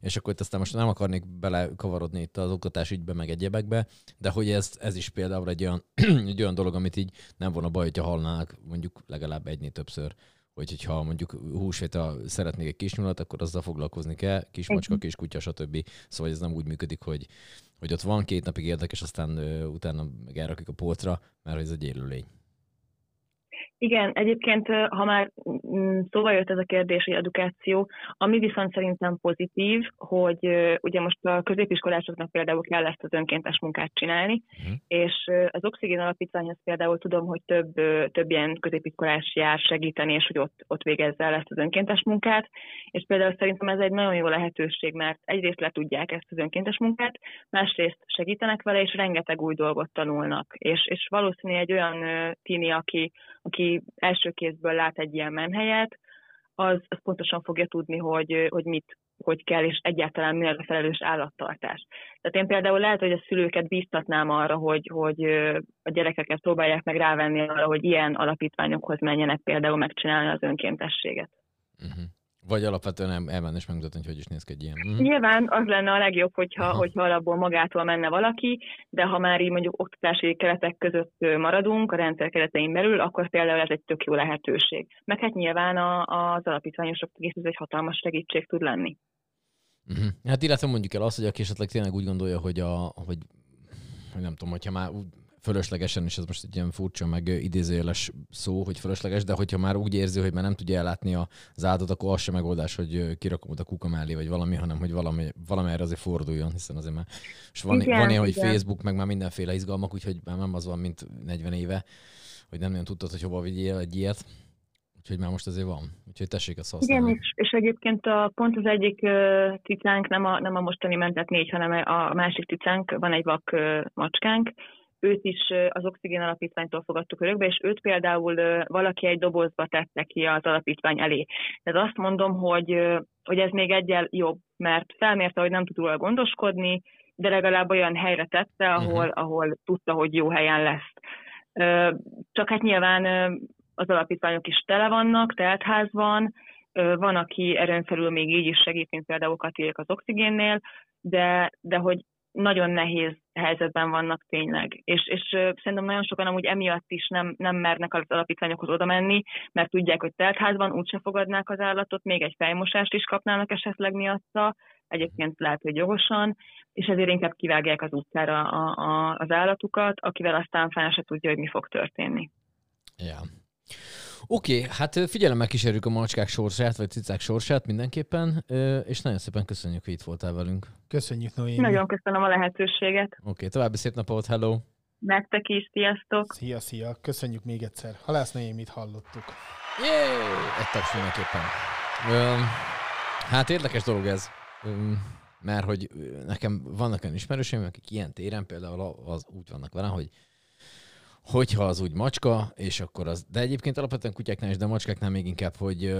és akkor itt aztán most nem akarnék belekavarodni itt az oktatás ügybe, meg egyebekbe, de hogy ez, ez is például egy olyan, [CLEARS THROAT] egy olyan dolog, amit így nem volna baj, hogyha hallnák mondjuk legalább egynél többször hogy hogyha mondjuk húsvéta szeretnék egy kisnyulat, akkor azzal foglalkozni kell, kismacska, kiskutya, stb. Szóval ez nem úgy működik, hogy, hogy ott van két napig érdekes, aztán ö, utána meg elrakjuk a polcra, mert ez egy élőlény. Igen, egyébként, ha már mm, szóval jött ez a kérdés, hogy edukáció, ami viszont szerintem pozitív, hogy ugye most a középiskolásoknak például kell ezt az önkéntes munkát csinálni, uh-huh. és az Oxigén Alapítványhoz például tudom, hogy több, több ilyen középiskolás jár segíteni, és hogy ott, ott végezze el ezt az önkéntes munkát, és például szerintem ez egy nagyon jó lehetőség, mert egyrészt le tudják ezt az önkéntes munkát, másrészt segítenek vele, és rengeteg új dolgot tanulnak, és, és valószínűleg egy olyan tini, aki, aki első kézből lát egy ilyen menhelyet, az, az pontosan fogja tudni, hogy, hogy mit, hogy kell, és egyáltalán mi a felelős állattartás. Tehát én például lehet, hogy a szülőket bíztatnám arra, hogy, hogy a gyerekeket próbálják meg rávenni arra, hogy ilyen alapítványokhoz menjenek például megcsinálni az önkéntességet. Uh-huh. Vagy alapvetően el, elmenni és megmutatni, hogy hogy is néz ki egy ilyen. Mm. Nyilván az lenne a legjobb, hogyha, hogyha alapból magától menne valaki, de ha már így mondjuk oktatási keretek között maradunk, a rendszer keretein belül, akkor például ez egy tök jó lehetőség. Meg hát nyilván a, az alapítványosok ez egy hatalmas segítség tud lenni. Uh-huh. Hát illetve mondjuk el azt, hogy aki esetleg tényleg úgy gondolja, hogy, a, hogy, hogy nem tudom, hogyha már fölöslegesen, és ez most egy ilyen furcsa, meg idézőjeles szó, hogy fölösleges, de hogyha már úgy érzi, hogy már nem tudja ellátni az áldozatot, akkor az sem megoldás, hogy kirakom a kuka mellé, vagy valami, hanem hogy valami, erre azért forduljon, hiszen azért már, és van, igen, van ilyen, hogy Facebook, meg már mindenféle izgalmak, úgyhogy már nem az van, mint 40 éve, hogy nem nagyon tudtad, hogy hova vigyél egy ilyet. Úgyhogy már most azért van. Úgyhogy tessék ezt használni. Igen, és, és egyébként a, pont az egyik uh, cicánk, nem a, nem a mostani mentett négy, hanem a másik cicánk, van egy vak uh, macskánk, őt is az Oxigén Alapítványtól fogadtuk örökbe, és őt például valaki egy dobozba tette ki az alapítvány elé. Tehát azt mondom, hogy, hogy ez még egyel jobb, mert felmérte, hogy nem tud róla gondoskodni, de legalább olyan helyre tette, ahol, uh-huh. ahol tudta, hogy jó helyen lesz. Csak hát nyilván az alapítványok is tele vannak, teltház van, van, aki erőn felül még így is segít, mint például Katiék az oxigénnél, de, de hogy nagyon nehéz helyzetben vannak tényleg. És, és szerintem nagyon sokan amúgy emiatt is nem, nem mernek az alapítványokhoz oda menni, mert tudják, hogy teltházban úgyse fogadnák az állatot, még egy fejmosást is kapnának esetleg miatta, egyébként lehet, hogy jogosan, és ezért inkább kivágják az utcára a, a, az állatukat, akivel aztán fel se tudja, hogy mi fog történni. Ja. Oké, okay, hát figyelemmel kísérjük a macskák sorsát, vagy cicák sorsát mindenképpen, és nagyon szépen köszönjük, hogy itt voltál velünk. Köszönjük, Noémi. Nagyon köszönöm a lehetőséget. Oké, okay, további szép napot, hello! Nektek is, sziasztok! Szia, szia! Köszönjük még egyszer. Halász Noémit hallottuk. Jé! Egy taps mindenképpen. Hát érdekes dolog ez. Mert hogy nekem vannak olyan ismerőseim, akik ilyen téren például az úgy vannak vele, hogy hogyha az úgy macska, és akkor az, de egyébként alapvetően kutyáknál is, de macskáknál még inkább, hogy,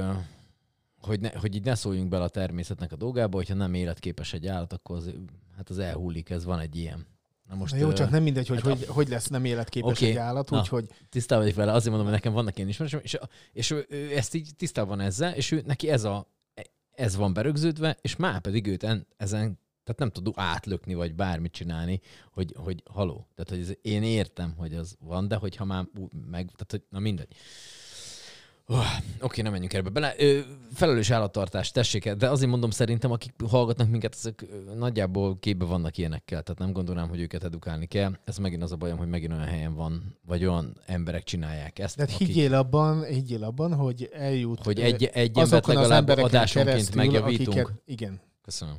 hogy, ne, hogy így ne szóljunk bele a természetnek a dolgába, hogyha nem életképes egy állat, akkor az, hát az elhullik, ez van egy ilyen. Na most, Na jó, csak nem mindegy, hogy, hát hogy, a... hogy lesz nem életképes okay. egy állat, úgyhogy... Tisztában vagyok vele, azért mondom, hogy nekem vannak ilyen ismerősöm, és, és ő, ő, ezt így tisztában van ezzel, és ő, neki ez, a, ez van berögződve, és már pedig őt en, ezen tehát nem tud átlökni, vagy bármit csinálni, hogy, hogy haló. Tehát, hogy ez, én értem, hogy az van, de hogyha már meg, tehát, hogy na mindegy. Oh, Oké, nem menjünk ebbe bele. Ö, felelős állattartás, tessék, de azért mondom szerintem, akik hallgatnak minket, ezek nagyjából képbe vannak ilyenekkel, tehát nem gondolnám, hogy őket edukálni kell. Ez megint az a bajom, hogy megint olyan helyen van, vagy olyan emberek csinálják ezt. Tehát akik... higgyél abban, higgyél abban, hogy eljut hogy egy, egy embert legalább adásonként megjavítunk. Akiket, igen. Köszönöm.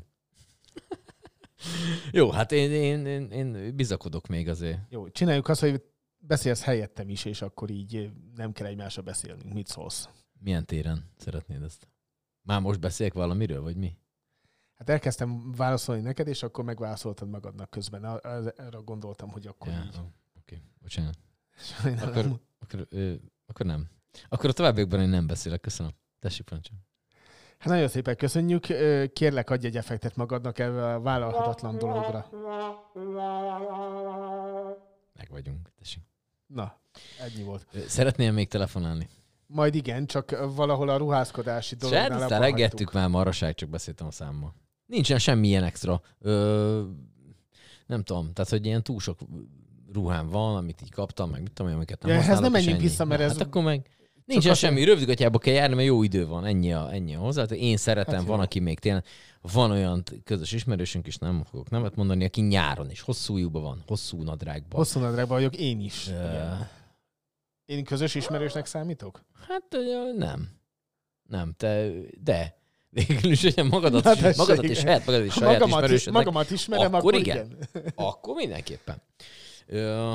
Jó, hát én, én, én, én bizakodok még azért. Jó, csináljuk azt, hogy beszélsz helyettem is, és akkor így nem kell egymásra beszélni. Mit szólsz? Milyen téren szeretnéd ezt? Már most beszélek valamiről, vagy mi? Hát elkezdtem válaszolni neked, és akkor megválaszoltad magadnak közben. Erre gondoltam, hogy akkor ja, így. Oké, okay. bocsánat. Akkor, akkor, ö, akkor nem. Akkor a továbbiakban én nem beszélek. Köszönöm. Tessék, parancsolj. Hát nagyon szépen köszönjük. Kérlek, adj egy effektet magadnak ebbe a vállalhatatlan dologra. Meg vagyunk, tessék. Na, ennyi volt. Szeretnél még telefonálni? Majd igen, csak valahol a ruházkodási dolognál Sőt, aztán regettük már maraság, csak beszéltem a számmal. Nincsen semmilyen extra. Ö, nem tudom, tehát hogy ilyen túl sok ruhám van, amit így kaptam, meg mit tudom, amiket nem Ja, használok, nem és menjünk vissza, mert Na, ez- Hát akkor meg nincsen azért- semmi, rövidgatjába kell járni, mert jó idő van, ennyi a, ennyi a hozzá. Én szeretem, Hát jó. van, aki még tényleg, van olyan közös ismerősünk is, nem fogok nevet mondani, aki nyáron is hosszú ujjúban van, hosszú nadrágban. Hosszú nadrágban vagyok, én is. Igen. Én közös ismerősnek számítok? Hát nem. Nem, te, de. Végül is, hogyha magadat, Na, tessék. magadat és saját magadat és saját Magamat, is, ismerősödnek, magamat ismerem, akkor akkor, igen. igen. akkor mindenképpen. Ö,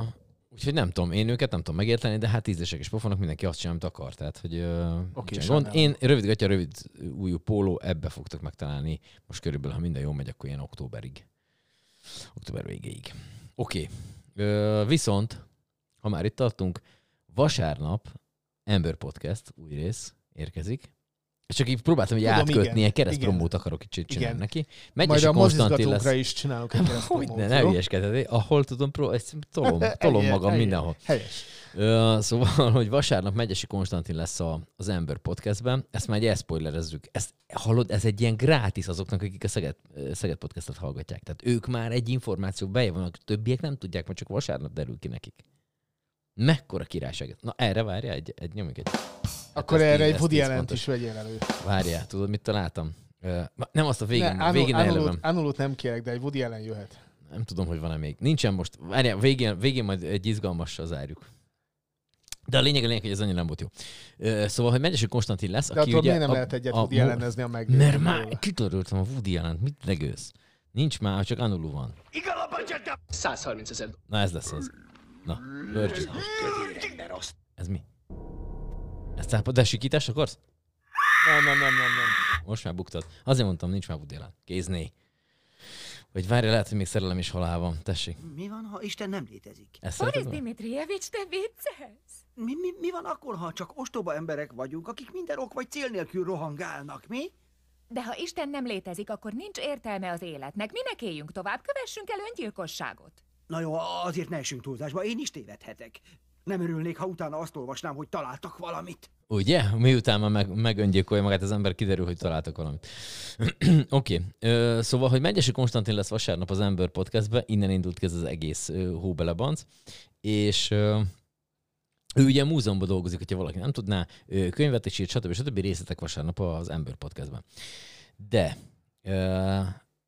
úgyhogy nem tudom, én őket nem tudom megérteni, de hát ízlések és pofonok, mindenki azt csinál, amit akar. Tehát, hogy nincsen gond. Én rövid gatya, rövid újú póló, ebbe fogtok megtalálni. Most körülbelül, ha minden jól megy, akkor ilyen októberig. Október végéig. Oké. Okay. Viszont, ha már itt tartunk, vasárnap Ember Podcast új rész érkezik. Csak így próbáltam hogy Tudom, átkötni, igen. ilyen keresztpromót akarok kicsit csinálni Igen. neki. Majd Megyesi a Konstantin lesz. is csinálok egy keresztpromót, ne, ne hülyeskedj, ahol tudom, pró- ezt [LAUGHS] tolom, Helyes, tolom magam helyes, mindenhol. Helyes. Ö, szóval, hogy vasárnap Megyesi Konstantin lesz a, az Ember Podcastben, ezt már egy elszpoilerezzük. Ezt hallod, ez egy ilyen grátis azoknak, akik a Szeged, Szeged Podcastot hallgatják. Tehát ők már egy információ bejön többiek nem tudják, mert csak vasárnap derül ki nekik. Mekkora királyság. Na erre várja egy, egy nyomjuk egy. Akkor ezt erre egy Woody pontos. is vegyél elő. Várjál, tudod, mit találtam? Nem azt a végén, Ne, végén előlem. Arnoldot nem kérek, de egy Woody Allen jöhet. Nem tudom, hogy van-e még. Nincsen most. Várjál, végén, végén majd egy izgalmassal zárjuk. De a lényeg a lényeg, hogy ez annyira nem volt jó. Szóval, hogy Megyesi Konstantin lesz, De aki ugye... miért nem a- lehet egyet a- Woody Allennezni a meg. Mert már kitöröltem a Woody allen mit legősz? Nincs már, csak Anulu van. 130 ezer Na ez lesz az. Na, Virgin. Ez mi? Ez cápa, de sikítást akarsz? Nem, nem, nem, nem, nem. Most már buktad. Azért mondtam, nincs már Allen. Kézné. Vagy várj, lehet, hogy még szerelem is halál van. Tessék. Mi van, ha Isten nem létezik? Ezt Boris szereted? Dimitrijevics, te viccelsz? Mi, mi, mi van akkor, ha csak ostoba emberek vagyunk, akik minden ok vagy cél nélkül rohangálnak, mi? De ha Isten nem létezik, akkor nincs értelme az életnek. Minek éljünk tovább? Kövessünk el öngyilkosságot. Na jó, azért ne essünk túlzásba, én is tévedhetek. Nem örülnék, ha utána azt olvasnám, hogy találtak valamit. Ugye? Miután már meg, megöngyilkolja magát az ember, kiderül, hogy találtak valamit. [CLEARS THROAT] Oké. okay. Szóval, hogy Megyesi Konstantin lesz vasárnap az Ember Podcastbe, innen indult ki ez az egész hóbelebanc, és ö, ő ugye múzeumban dolgozik, hogyha valaki nem tudná, ö, könyvet is írt, stb. stb. részletek vasárnap az Ember Podcastben. De,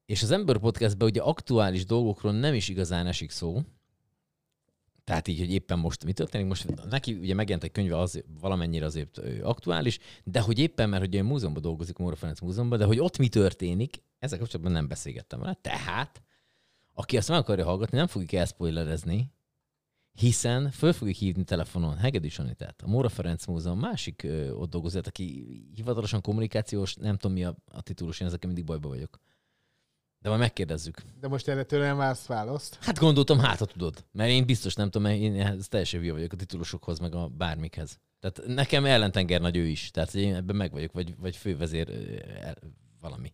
és az Ember Podcastben ugye aktuális dolgokról nem is igazán esik szó, tehát így, hogy éppen most mi történik, most neki ugye megjelent egy könyve az, valamennyire azért aktuális, de hogy éppen, mert ő múzeumban dolgozik, Móra Ferenc múzeumban, de hogy ott mi történik, ezzel kapcsolatban nem beszélgettem vele. Tehát, aki azt meg akarja hallgatni, nem fogjuk elszpoilerezni, hiszen föl fogjuk hívni telefonon Hegedűs Sanitát, a Móra Ferenc Múzeum másik ö, ott dolgozót, aki hivatalosan kommunikációs, nem tudom mi a, a titulus, én ezekkel mindig bajba vagyok. De majd megkérdezzük. De most erre tőlem vársz választ. Hát gondoltam, hát ha tudod. Mert én biztos nem tudom, mert én teljesen hülye vagyok a titulusokhoz, meg a bármikhez. Tehát nekem ellentenger nagy ő is. Tehát én ebben meg vagyok, vagy, vagy fővezér el, valami.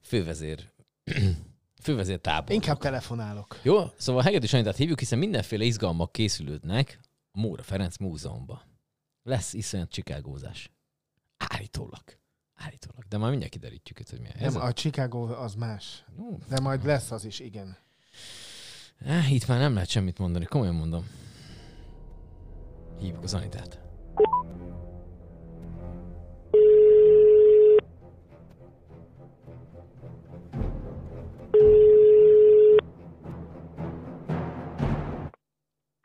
Fővezér. [CLEARS THROAT] fővezér tábor. Inkább telefonálok. Jó, szóval Hegedűs Anitát hívjuk, hiszen mindenféle izgalmak készülődnek a Móra Ferenc Múzeumban. Lesz iszonyat csikágózás. Állítólag. Állítólag. De már mindjárt kiderítjük itt, hogy mi ez. Nem, a Chicago az más. Jó. De majd lesz az is, igen. Eh, itt már nem lehet semmit mondani, komolyan mondom. Hívjuk az Anitát.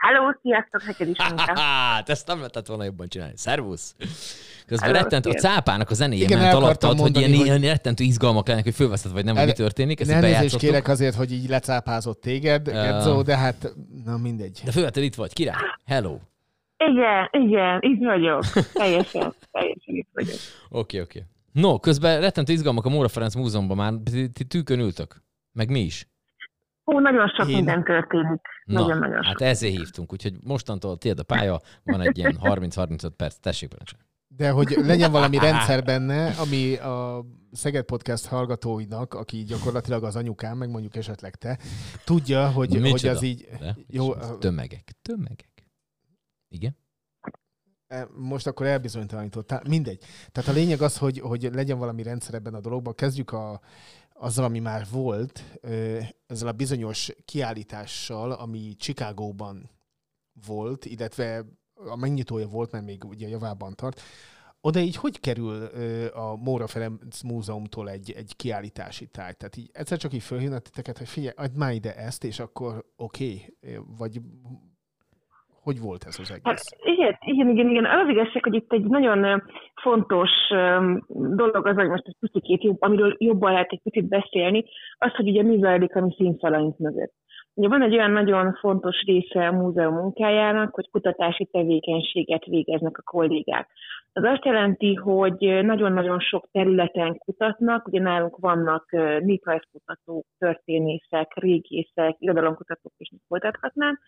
Halló, sziasztok, neked is. [LAUGHS] Hát, ezt nem lehetett volna jobban csinálni. Szervusz! Közben Hello, rettentő, a cápának a zenéje Igen, ment alattad, hogy ilyen, mondani, hogy- ilyen rettentő izgalmak lennek, hogy fölveszed vagy nem, hogy El- mi történik. Ezt Elnézést kérek azért, hogy így lecápázott téged, Ja. Gedzo, de hát, na mindegy. De fölvetted itt vagy, király. Hello. Igen, igen, itt vagyok. Teljesen, teljesen itt vagyok. Oké, oké. No, közben rettentő izgalmak a Móra Ferenc Múzeumban már, ti, ti tűkön ültök. Meg mi is. Hú, nagyon sok Én- minden történik. Na, Nagyon-nagyon sok. hát ezért hívtunk, úgyhogy mostantól tiéd a pálya, van egy ilyen 30-35 perc, tessék parancsolni. De hogy legyen valami rendszer benne, ami a Szeged Podcast hallgatóinak, aki gyakorlatilag az anyukám, meg mondjuk esetleg te, tudja, hogy, hogy Micsoda? az így... De? Jó, Tömegek, tömegek. Igen? E, Most akkor elbizonytalanítottál. Mindegy. Tehát a lényeg az, hogy, hogy legyen valami rendszer ebben a dologban. Kezdjük a, azzal, ami már volt, ezzel a bizonyos kiállítással, ami Chicagóban volt, illetve a megnyitója volt, mert még ugye javában tart, oda így hogy kerül a Móra Ferenc Múzeumtól egy, egy kiállítási táj? Tehát így egyszer csak így fölhívnak titeket, hogy figyelj, adj már ide ezt, és akkor oké, okay. vagy hogy volt ez az egész? Hát, igen, igen, igen, igen. Az igazság, hogy itt egy nagyon fontos dolog az, hogy most egy picit amiről jobban lehet egy picit beszélni, az, hogy ugye mi zajlik a mi színfalaink mögött. Ugye van egy olyan nagyon fontos része a múzeum munkájának, hogy kutatási tevékenységet végeznek a kollégák. Ez azt jelenti, hogy nagyon-nagyon sok területen kutatnak, ugye nálunk vannak néprajzkutatók, történészek, régészek, irodalomkutatók is folytathatnám.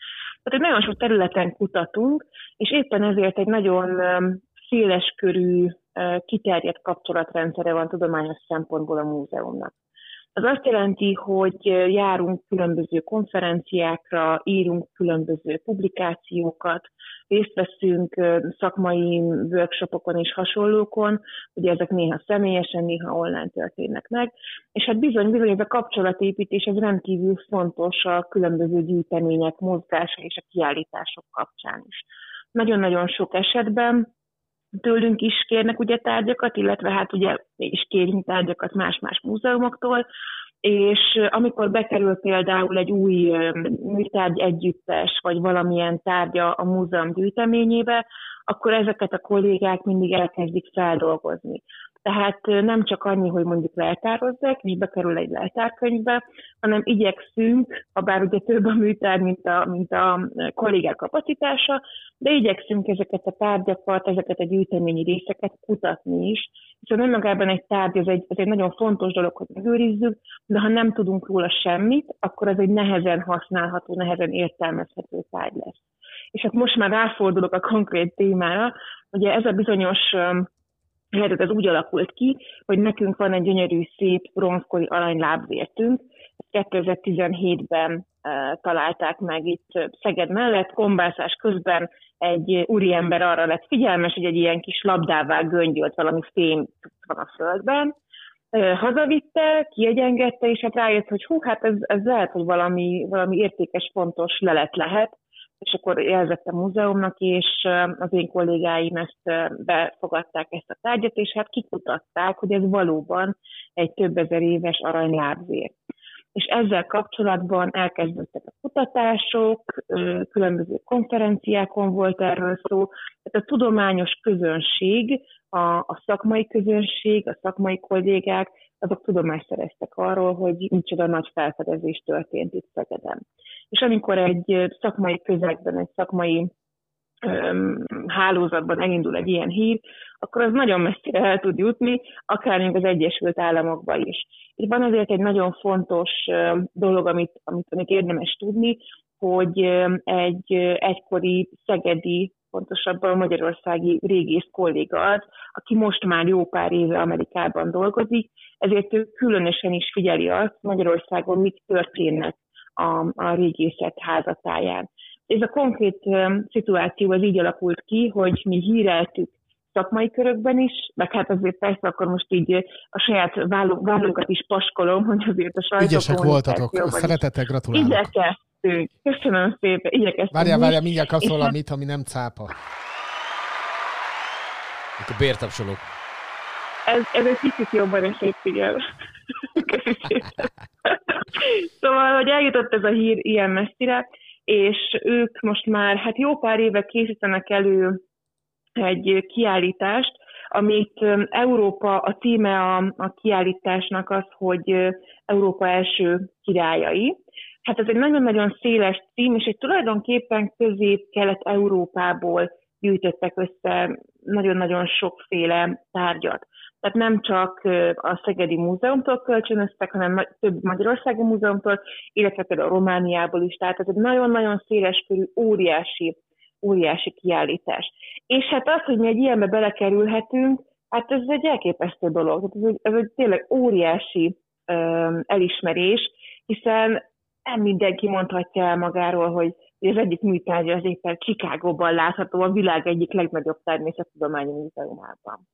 Tehát nagyon sok területen kutatunk, és éppen ezért egy nagyon széleskörű, kiterjedt kapcsolatrendszere van tudományos szempontból a múzeumnak. Az azt jelenti, hogy járunk különböző konferenciákra, írunk különböző publikációkat, részt veszünk szakmai workshopokon és hasonlókon, ugye ezek néha személyesen, néha online történnek meg, és hát bizony, bizony ez a kapcsolatépítés ez rendkívül fontos a különböző gyűjtemények mozgása és a kiállítások kapcsán is. Nagyon-nagyon sok esetben tőlünk is kérnek ugye tárgyakat, illetve hát ugye is kérünk tárgyakat más-más múzeumoktól, és amikor bekerül például egy új műtárgy együttes, vagy valamilyen tárgya a múzeum gyűjteményébe, akkor ezeket a kollégák mindig elkezdik feldolgozni. Tehát nem csak annyi, hogy mondjuk leltározzák, és bekerül egy leltárkönyvbe, hanem igyekszünk, ha bár ugye több a műtár, mint a, mint a kollégák kapacitása, de igyekszünk ezeket a tárgyakat, ezeket a gyűjteményi részeket kutatni is, hiszen önmagában egy tárgy, ez egy, ez egy nagyon fontos dolog, hogy megőrizzük, de ha nem tudunk róla semmit, akkor ez egy nehezen használható, nehezen értelmezhető tárgy lesz. És hát most már ráfordulok a konkrét témára, ugye ez a bizonyos helyzet ez úgy alakult ki, hogy nekünk van egy gyönyörű, szép bronzkori aranylábvértünk. 2017-ben uh, találták meg itt Szeged mellett, kombászás közben egy úriember arra lett figyelmes, hogy egy ilyen kis labdává göngyölt valami fém van a földben, hazavitte, kiegyengedte, és hát rájött, hogy hú, hát ez, ez lehet, hogy valami, valami értékes, fontos lelet lehet, és akkor jelzett a múzeumnak, és az én kollégáim ezt befogadták ezt a tárgyat, és hát kikutatták, hogy ez valóban egy több ezer éves aranylábzér. És ezzel kapcsolatban elkezdődtek a kutatások, különböző konferenciákon volt erről szó, tehát a tudományos közönség, a, a szakmai közönség, a szakmai kollégák, azok tudomást szereztek arról, hogy micsoda nagy felfedezés történt itt Szegeden. És amikor egy szakmai közegben, egy szakmai hálózatban elindul egy ilyen hír, akkor az nagyon messzire el tud jutni, akár még az Egyesült Államokba is. És van azért egy nagyon fontos dolog, amit, amit, amit érdemes tudni, hogy egy egykori szegedi, pontosabban magyarországi régész kolléga az, aki most már jó pár éve Amerikában dolgozik, ezért ő különösen is figyeli azt, Magyarországon mit történnek a, a régészet házatáján. Ez a konkrét szituáció az így alakult ki, hogy mi híreltük szakmai körökben is, meg hát azért persze akkor most így a saját vállókat is paskolom, hogy azért a sajtó Ügyesek voltatok, szeretettel gratulálok. Igyekeztünk, köszönöm szépen, igyekeztünk. Várjál, várjál, mindjárt kapsz valamit, ami nem cápa. Itt a bértapsolók. Ez, ez egy kicsit jobban esett, figyel. [LAUGHS] szóval, hogy eljutott ez a hír ilyen messzire, és ők most már hát jó pár éve készítenek elő egy kiállítást, amit Európa, a címe a, a kiállításnak az, hogy Európa első királyai. Hát ez egy nagyon-nagyon széles cím, és egy tulajdonképpen közép-kelet-európából gyűjtöttek össze nagyon-nagyon sokféle tárgyat. Tehát nem csak a Szegedi Múzeumtól kölcsönöztek, hanem több Magyarországi Múzeumtól, illetve például Romániából is. Tehát ez egy nagyon-nagyon széles körű, óriási, óriási kiállítás. És hát az, hogy mi egy ilyenbe belekerülhetünk, hát ez egy elképesztő dolog. Ez egy, ez egy tényleg óriási um, elismerés, hiszen nem mindenki mondhatja el magáról, hogy az egyik műtárgya az éppen Csikágóban látható a világ egyik legnagyobb természettudományi múzeumában.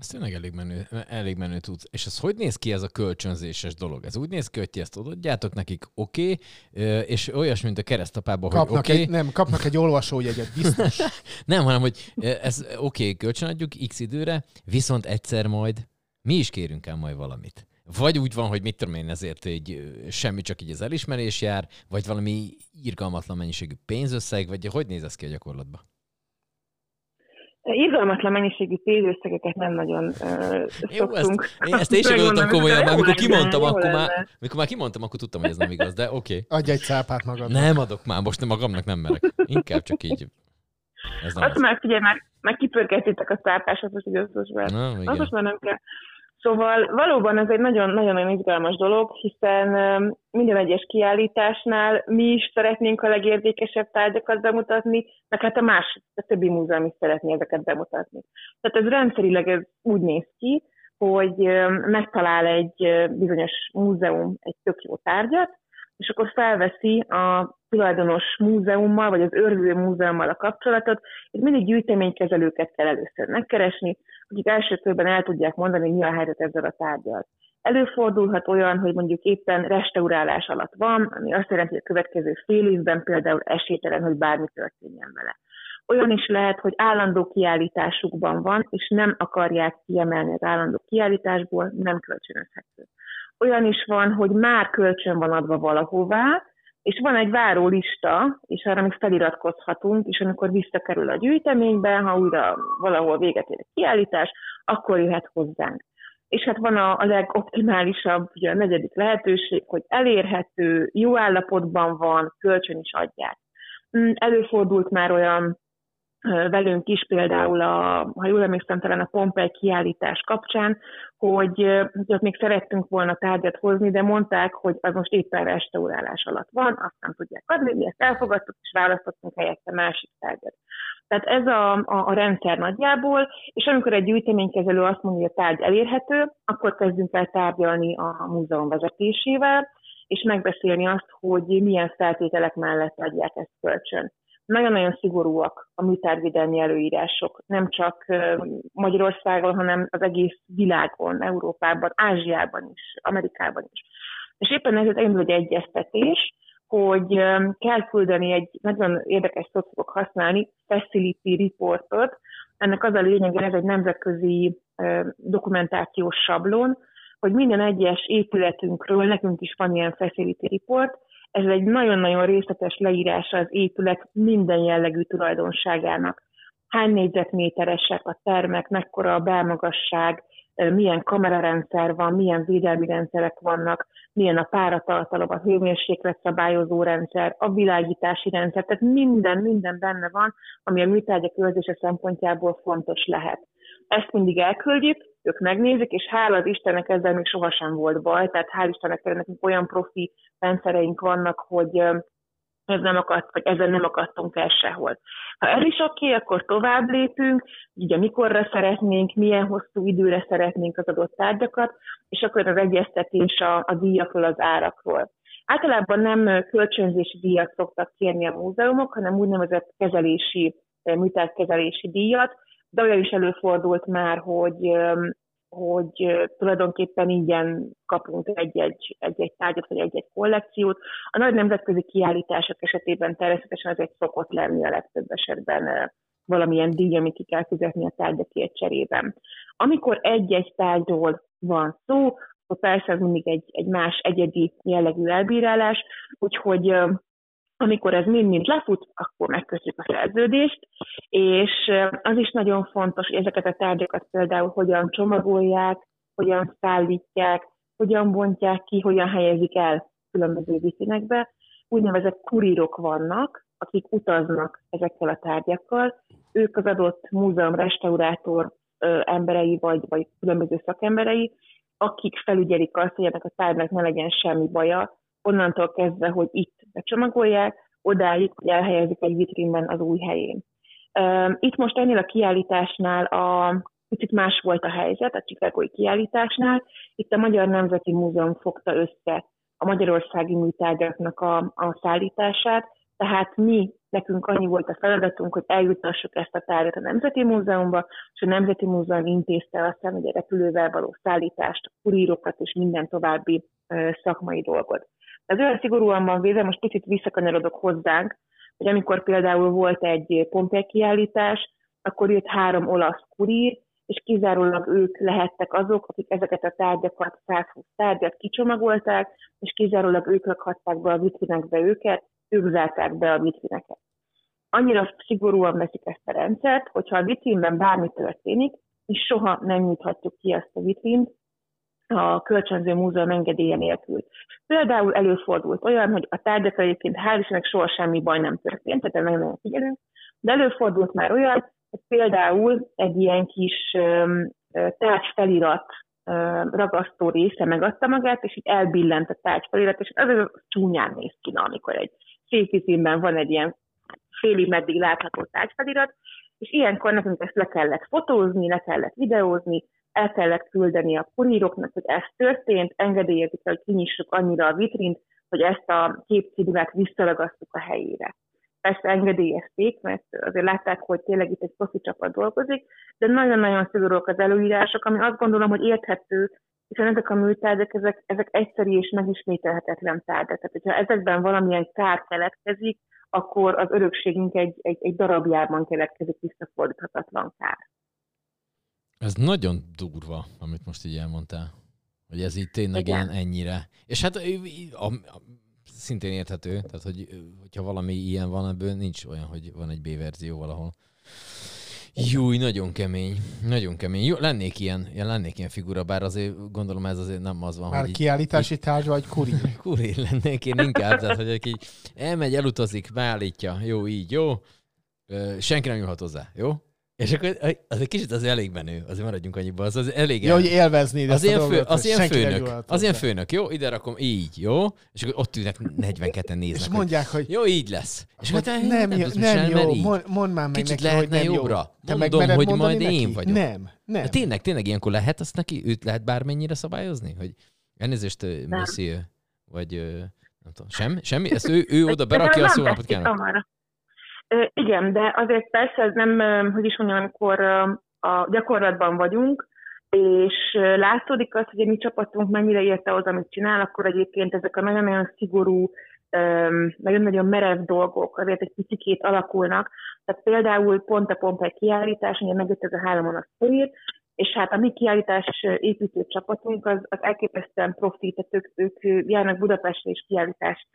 Ez tényleg elég menő, elég menő tudsz. És ez hogy néz ki ez a kölcsönzéses dolog? Ez úgy néz ki, hogy ti ezt adjátok nekik, oké, okay, és olyas, mint a keresztapában, hogy oké. Okay. Egy, nem, kapnak egy olvasójegyet, biztos. [LAUGHS] nem, hanem, hogy ez oké, okay, kölcsönadjuk x időre, viszont egyszer majd mi is kérünk el majd valamit. Vagy úgy van, hogy mit tudom én, ezért egy semmi, csak így az elismerés jár, vagy valami irgalmatlan mennyiségű pénzösszeg, vagy hogy néz ez ki a gyakorlatban? Irgalmatlan mennyiségű pénzösszegeket nem nagyon uh, Jó, ezt, én ezt én sem gondoltam komolyan, mert amikor kimondtam, akkor már, amikor már kimondtam, akkor tudtam, hogy ez nem igaz, de oké. Okay. Adj egy szápát magad. Nem adok már, most nem magamnak nem merek. Inkább csak így. Ez nem Azt már figyelj, már, már kipörgettétek a szápásot, hogy az most már. Na. Az már nem kell. Szóval valóban ez egy nagyon-nagyon izgalmas dolog, hiszen minden egyes kiállításnál mi is szeretnénk a legérdekesebb tárgyakat bemutatni, meg hát a más, a többi múzeum is szeretné ezeket bemutatni. Tehát ez rendszerileg ez úgy néz ki, hogy megtalál egy bizonyos múzeum egy tök jó tárgyat, és akkor felveszi a tulajdonos múzeummal, vagy az őrző múzeummal a kapcsolatot, és mindig gyűjteménykezelőket kell először megkeresni, akik első körben el tudják mondani, mi a helyzet ezzel a tárgyal. Előfordulhat olyan, hogy mondjuk éppen restaurálás alatt van, ami azt jelenti, hogy a következő fél évben például esélytelen, hogy bármi történjen vele. Olyan is lehet, hogy állandó kiállításukban van, és nem akarják kiemelni az állandó kiállításból, nem kölcsönözhető. Olyan is van, hogy már kölcsön van adva valahová, és van egy várólista, és arra mi feliratkozhatunk, és amikor visszakerül a gyűjteménybe, ha újra valahol véget ér a kiállítás, akkor jöhet hozzánk. És hát van a, a legoptimálisabb, ugye a negyedik lehetőség, hogy elérhető, jó állapotban van, kölcsön is adják. Mm, előfordult már olyan velünk is például, a, ha jól emlékszem, talán a Pompei kiállítás kapcsán, hogy, hogy ott még szerettünk volna tárgyat hozni, de mondták, hogy az most éppen restaurálás alatt van, azt nem tudják adni, mi ezt elfogadtuk, és választottunk helyette másik tárgyat. Tehát ez a, a, a rendszer nagyjából, és amikor egy gyűjteménykezelő azt mondja, hogy a tárgy elérhető, akkor kezdünk el tárgyalni a múzeum vezetésével, és megbeszélni azt, hogy milyen feltételek mellett adják ezt kölcsön nagyon-nagyon szigorúak a műtárvédelmi előírások, nem csak Magyarországon, hanem az egész világon, Európában, Ázsiában is, Amerikában is. És éppen ezért elindul egy egyeztetés, hogy kell küldeni egy nagyon érdekes szót fogok használni, facility reportot. Ennek az a lényeg, ez egy nemzetközi dokumentációs sablon, hogy minden egyes épületünkről nekünk is van ilyen facility report, ez egy nagyon-nagyon részletes leírása az épület minden jellegű tulajdonságának. Hány négyzetméteresek a termek, mekkora a belmagasság, milyen kamerarendszer van, milyen védelmi rendszerek vannak, milyen a páratartalom, a hőmérséklet szabályozó rendszer, a világítási rendszer, tehát minden, minden benne van, ami a műtárgyak őrzése szempontjából fontos lehet. Ezt mindig elküldjük, ők megnézik, és hála az Istennek ezzel még sohasem volt baj, tehát hál' Istennek nekünk olyan profi rendszereink vannak, hogy ez nem akadt, vagy ezzel nem akadtunk el sehol. Ha ez is oké, okay, akkor tovább lépünk, ugye mikorra szeretnénk, milyen hosszú időre szeretnénk az adott tárgyakat, és akkor az egyeztetés a, a díjakról, az árakról. Általában nem kölcsönzési díjat szoktak kérni a múzeumok, hanem úgynevezett kezelési, műtárkezelési díjat, de olyan is előfordult már, hogy hogy tulajdonképpen ingyen kapunk egy-egy, egy-egy tárgyat, vagy egy-egy kollekciót. A nagy nemzetközi kiállítások esetében természetesen ez egy szokott lenni a legtöbb esetben valamilyen díj, amit ki kell fizetni a tárgyakért cserében. Amikor egy-egy tárgyról van szó, akkor persze ez mindig egy, egy más egyedi jellegű elbírálás, úgyhogy amikor ez mind-mind lefut, akkor megkötjük a szerződést, és az is nagyon fontos, hogy ezeket a tárgyakat például hogyan csomagolják, hogyan szállítják, hogyan bontják ki, hogyan helyezik el különböző viszínekbe. Úgynevezett kurírok vannak, akik utaznak ezekkel a tárgyakkal. Ők az adott múzeum restaurátor emberei, vagy, vagy különböző szakemberei, akik felügyelik azt, hogy ennek a tárgynak ne legyen semmi baja, onnantól kezdve, hogy itt becsomagolják, odáig, hogy elhelyezik egy vitrínben az új helyén. Itt most ennél a kiállításnál a kicsit más volt a helyzet, a Chicagói kiállításnál. Itt a Magyar Nemzeti Múzeum fogta össze a magyarországi műtárgyaknak a, a szállítását, tehát mi nekünk annyi volt a feladatunk, hogy eljutassuk ezt a tárgyat a Nemzeti Múzeumba, és a Nemzeti Múzeum intézte aztán ugye repülővel való szállítást, kurírokat és minden további szakmai dolgot. Ez olyan szigorúan van véve, most picit visszakanyarodok hozzánk, hogy amikor például volt egy Pompei kiállítás, akkor jött három olasz kurír, és kizárólag ők lehettek azok, akik ezeket a tárgyakat, 120 tárgyat kicsomagolták, és kizárólag ők rakhatták be a vitrinekbe őket, ők zárták be a vitrineket. Annyira szigorúan veszik ezt a rendszert, hogyha a vitrinben bármi történik, és soha nem nyithatjuk ki ezt a vitrint a kölcsönző múzeum engedélye nélkül. Például előfordult olyan, hogy a tárgyak egyébként hál' Istennek soha semmi baj nem történt, tehát nagyon-nagyon figyelünk, de előfordult már olyan, hogy például egy ilyen kis tárgyfelirat ragasztó része megadta magát, és így elbillent a tárgyfelirat, és az, az csúnyán néz ki, amikor egy székizimben van egy ilyen félig meddig látható tárgyfelirat, és ilyenkor nekünk ezt le kellett fotózni, le kellett videózni, el kellett küldeni a kuríroknak, hogy ez történt, engedélyezik, hogy kinyissuk annyira a vitrint, hogy ezt a képcédulát visszaragasztuk a helyére persze engedélyezték, mert azért látták, hogy tényleg itt egy profi csapat dolgozik, de nagyon-nagyon szigorúak az előírások, ami azt gondolom, hogy érthető, hiszen ezek a műtárgyak, ezek, ezek egyszerű és megismételhetetlen tárgyak. Tehát, hogyha ezekben valamilyen kár keletkezik, akkor az örökségünk egy, egy, egy darabjában keletkezik visszafordíthatatlan kár. Ez nagyon durva, amit most így elmondtál. Hogy ez így tényleg ilyen ennyire. És hát a, a, szintén érthető, tehát hogy, hogyha valami ilyen van, ebből nincs olyan, hogy van egy B-verzió valahol. Júj, nagyon kemény, nagyon kemény. Jó, lennék ilyen, ilyen, lennék ilyen figura, bár azért gondolom ez azért nem az van, Már hogy... kiállítási így, tárgy vagy kurír? [LAUGHS] kurír lennék én inkább, tehát hogy aki elmegy, elutazik, beállítja, jó, így, jó, senki nem jöhet hozzá, jó? És akkor az egy kicsit az elég menő, azért maradjunk annyiba, az, az elég Jó, el... hogy élvezni az ilyen, fő, az ilyen főnök, az ilyen főnök, jó, ide rakom, így, jó, és akkor ott ülnek 42-en néznek. És mondják, hogy... Jó, így lesz. És akkor nem, nem, nem, nem jó, mond, mondd már meg Kicsit neki, lehetne hogy nem jobbra. Jó. Te Mondom, hogy majd neki? én vagyok. Nem, nem. De tényleg, tényleg ilyenkor lehet azt neki, őt lehet bármennyire szabályozni? Hogy elnézést, monsieur, vagy nem tudom, semmi? semmi? Ezt ő, ő oda berakja a szónapot kell. Igen, de azért persze ez nem, hogy is mondjam, amikor a gyakorlatban vagyunk, és látszódik az, hogy a mi csapatunk mennyire érte az, amit csinál, akkor egyébként ezek a nagyon-nagyon szigorú, nagyon-nagyon merev dolgok azért egy picikét alakulnak. Tehát például pont a Pompei kiállítás, ugye megjött ez a három a szír, és hát a mi kiállítás építő csapatunk az, az elképesztően profi, tehát ők, ők járnak Budapestre is kiállítást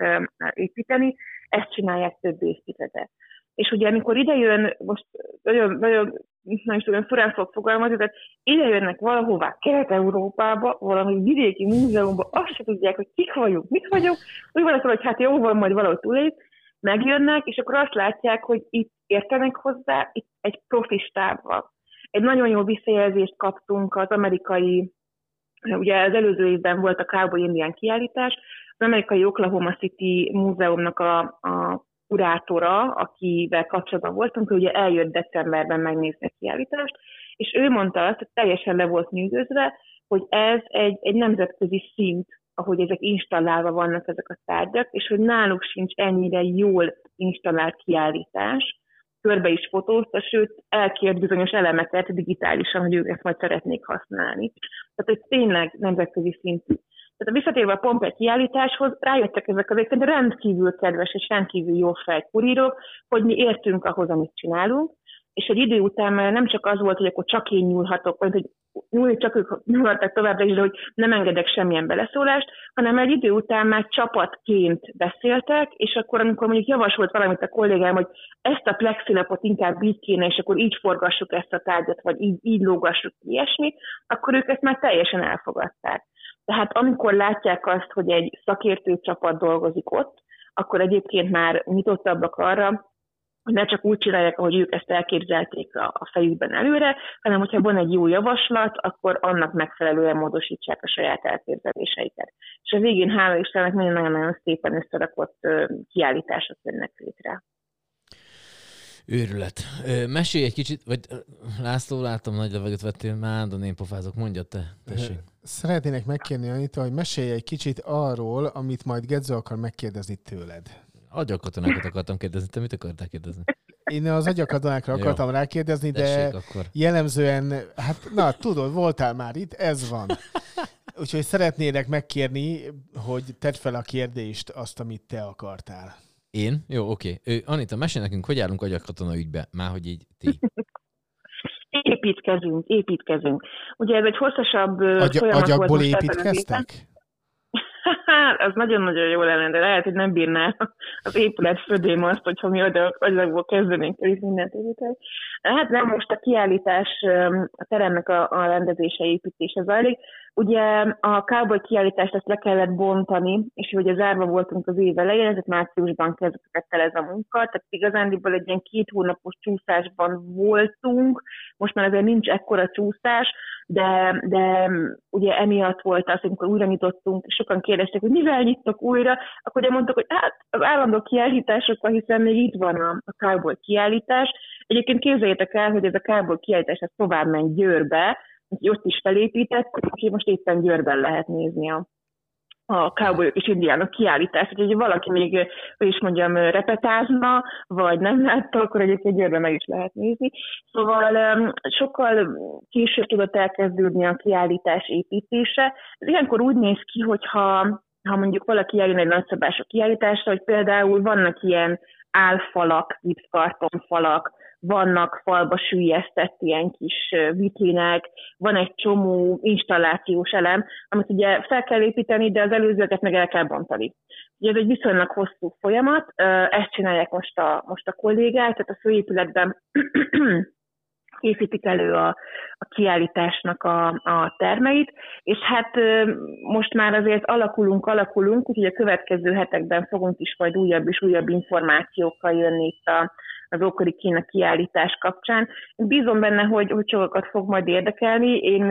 építeni, ezt csinálják több évtizede. És ugye amikor idejön, most nagyon, nagyon nem is tudom, furán fog fogalmazni, tehát ide valahová Kelet-Európába, valami vidéki múzeumba, azt se tudják, hogy kik vagyunk, mit vagyok, úgy van hogy hát jó van, majd valahogy túlép, megjönnek, és akkor azt látják, hogy itt értenek hozzá, itt egy profi stábval. Egy nagyon jó visszajelzést kaptunk az amerikai, ugye az előző évben volt a Cowboy Indian kiállítás, az amerikai Oklahoma City múzeumnak a, a kurátora, akivel kapcsolatban voltunk, ő ugye eljött decemberben megnézni a kiállítást, és ő mondta azt, hogy teljesen le volt nyűgözve, hogy ez egy, egy nemzetközi szint, ahogy ezek installálva vannak ezek a tárgyak, és hogy náluk sincs ennyire jól installált kiállítás, körbe is fotózta, sőt elkért bizonyos elemeket digitálisan, hogy ők ezt majd szeretnék használni. Tehát ez tényleg nemzetközi szintű. Tehát a visszatérve a Pompei kiállításhoz, rájöttek ezek az egyébként rendkívül kedves és rendkívül jó fejkurírok, hogy mi értünk ahhoz, amit csinálunk, és egy idő után nem csak az volt, hogy akkor csak én nyúlhatok, vagy hogy nyúlni csak ők nyúlhattak továbbra is, de hogy nem engedek semmilyen beleszólást, hanem egy idő után már csapatként beszéltek, és akkor, amikor mondjuk javasolt valamit a kollégám, hogy ezt a plexilapot inkább így kéne, és akkor így forgassuk ezt a tárgyat, vagy így, így lógassuk ilyesmit, akkor ők ezt már teljesen elfogadták. Tehát amikor látják azt, hogy egy szakértő csapat dolgozik ott, akkor egyébként már nyitottabbak arra, hogy ne csak úgy csinálják, ahogy ők ezt elképzelték a, fejükben előre, hanem hogyha van egy jó javaslat, akkor annak megfelelően módosítsák a saját elképzeléseiket. És a végén, hála Istennek, nagyon-nagyon szépen összerakott kiállítások jönnek létre. Őrület. Mesélj egy kicsit, vagy László, látom, nagy levegőt vettél, már én pofázok, mondja te, tessék. Szeretnének megkérni Anita, hogy mesélj egy kicsit arról, amit majd Gedzo akar megkérdezni tőled. Agyakatonákat akartam kérdezni, te mit akartál kérdezni? Én az agyakatonákra akartam rákérdezni, de akkor. jellemzően, hát na, tudod, voltál már itt, ez van. Úgyhogy szeretnélek megkérni, hogy tedd fel a kérdést, azt, amit te akartál. Én? Jó, oké. Okay. Anita, mesélj nekünk, hogy állunk agyakatona ügybe, már hogy így ti. [LAUGHS] Építkezünk, építkezünk. Ugye ez egy hosszasabb Agy- folyamat Agyakból volt építkeztek? az [LAUGHS] nagyon-nagyon jó lenne, de lehet, hogy nem bírná az épület födém azt, hogyha mi oda, agyagból kezdenénk el mindent építeni. Hát nem most a kiállítás, a teremnek a, a rendezése, építése zajlik. Ugye a cowboy kiállítást ezt le kellett bontani, és ugye zárva voltunk az év elején, ezért márciusban kezdett el ez a munka, tehát igazándiból egy ilyen két hónapos csúszásban voltunk, most már azért nincs ekkora csúszás, de, de ugye emiatt volt az, amikor újra nyitottunk, sokan kérdezték, hogy mivel nyittok újra, akkor ugye mondtuk, hogy hát az állandó kiállításokkal, hiszen még itt van a, a Cowboy kiállítás. Egyébként képzeljétek el, hogy ez a Cowboy kiállítás ez tovább ment Győrbe, hogy ott is felépített, és most éppen Győrben lehet nézni a, a cowboyok és indiánok kiállítás, hogy valaki még, hogy is mondjam, repetázna, vagy nem látta, akkor egyébként győrben meg is lehet nézni. Szóval sokkal később tudott elkezdődni a kiállítás építése. Ez ilyenkor úgy néz ki, hogyha ha mondjuk valaki eljön egy nagyszabású kiállításra, hogy például vannak ilyen álfalak, gipszkartonfalak, vannak falba sűjesztett ilyen kis vitrinek, van egy csomó installációs elem, amit ugye fel kell építeni, de az előzőket meg el kell bontani. Ugye ez egy viszonylag hosszú folyamat, ezt csinálják most a, most a kollégák, tehát a főépületben [CLEARS THROAT] készítik elő a, a kiállításnak a, a termeit, és hát most már azért alakulunk, alakulunk, úgyhogy a következő hetekben fogunk is majd újabb és újabb információkkal jönni itt a, az ókori Kína kiállítás kapcsán. Bízom benne, hogy, hogy sokakat fog majd érdekelni. Én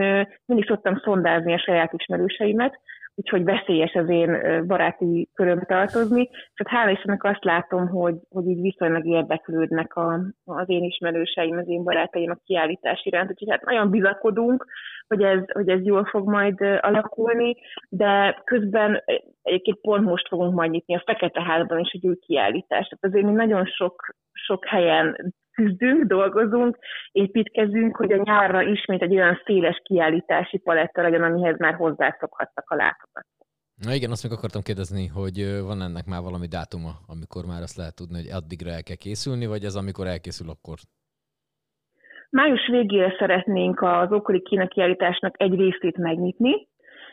mindig szoktam szondázni a saját ismerőseimet, úgyhogy veszélyes az én baráti köröm tartozni. És hála Istennek azt látom, hogy, hogy így viszonylag érdeklődnek a, az én ismerőseim, az én barátaim a kiállítás iránt, úgyhogy hát nagyon bizakodunk, hogy ez, hogy ez jól fog majd alakulni, de közben egyébként pont most fogunk majd nyitni a Fekete Házban is egy új kiállítást. Tehát azért mi nagyon sok, sok helyen küzdünk, dolgozunk, építkezünk, hogy a nyárra ismét egy olyan széles kiállítási paletta legyen, amihez már hozzászokhattak a látogatók. Na igen, azt meg akartam kérdezni, hogy van ennek már valami dátuma, amikor már azt lehet tudni, hogy addigra el kell készülni, vagy ez amikor elkészül, akkor Május végére szeretnénk az ókori Kína kiállításnak egy részét megnyitni,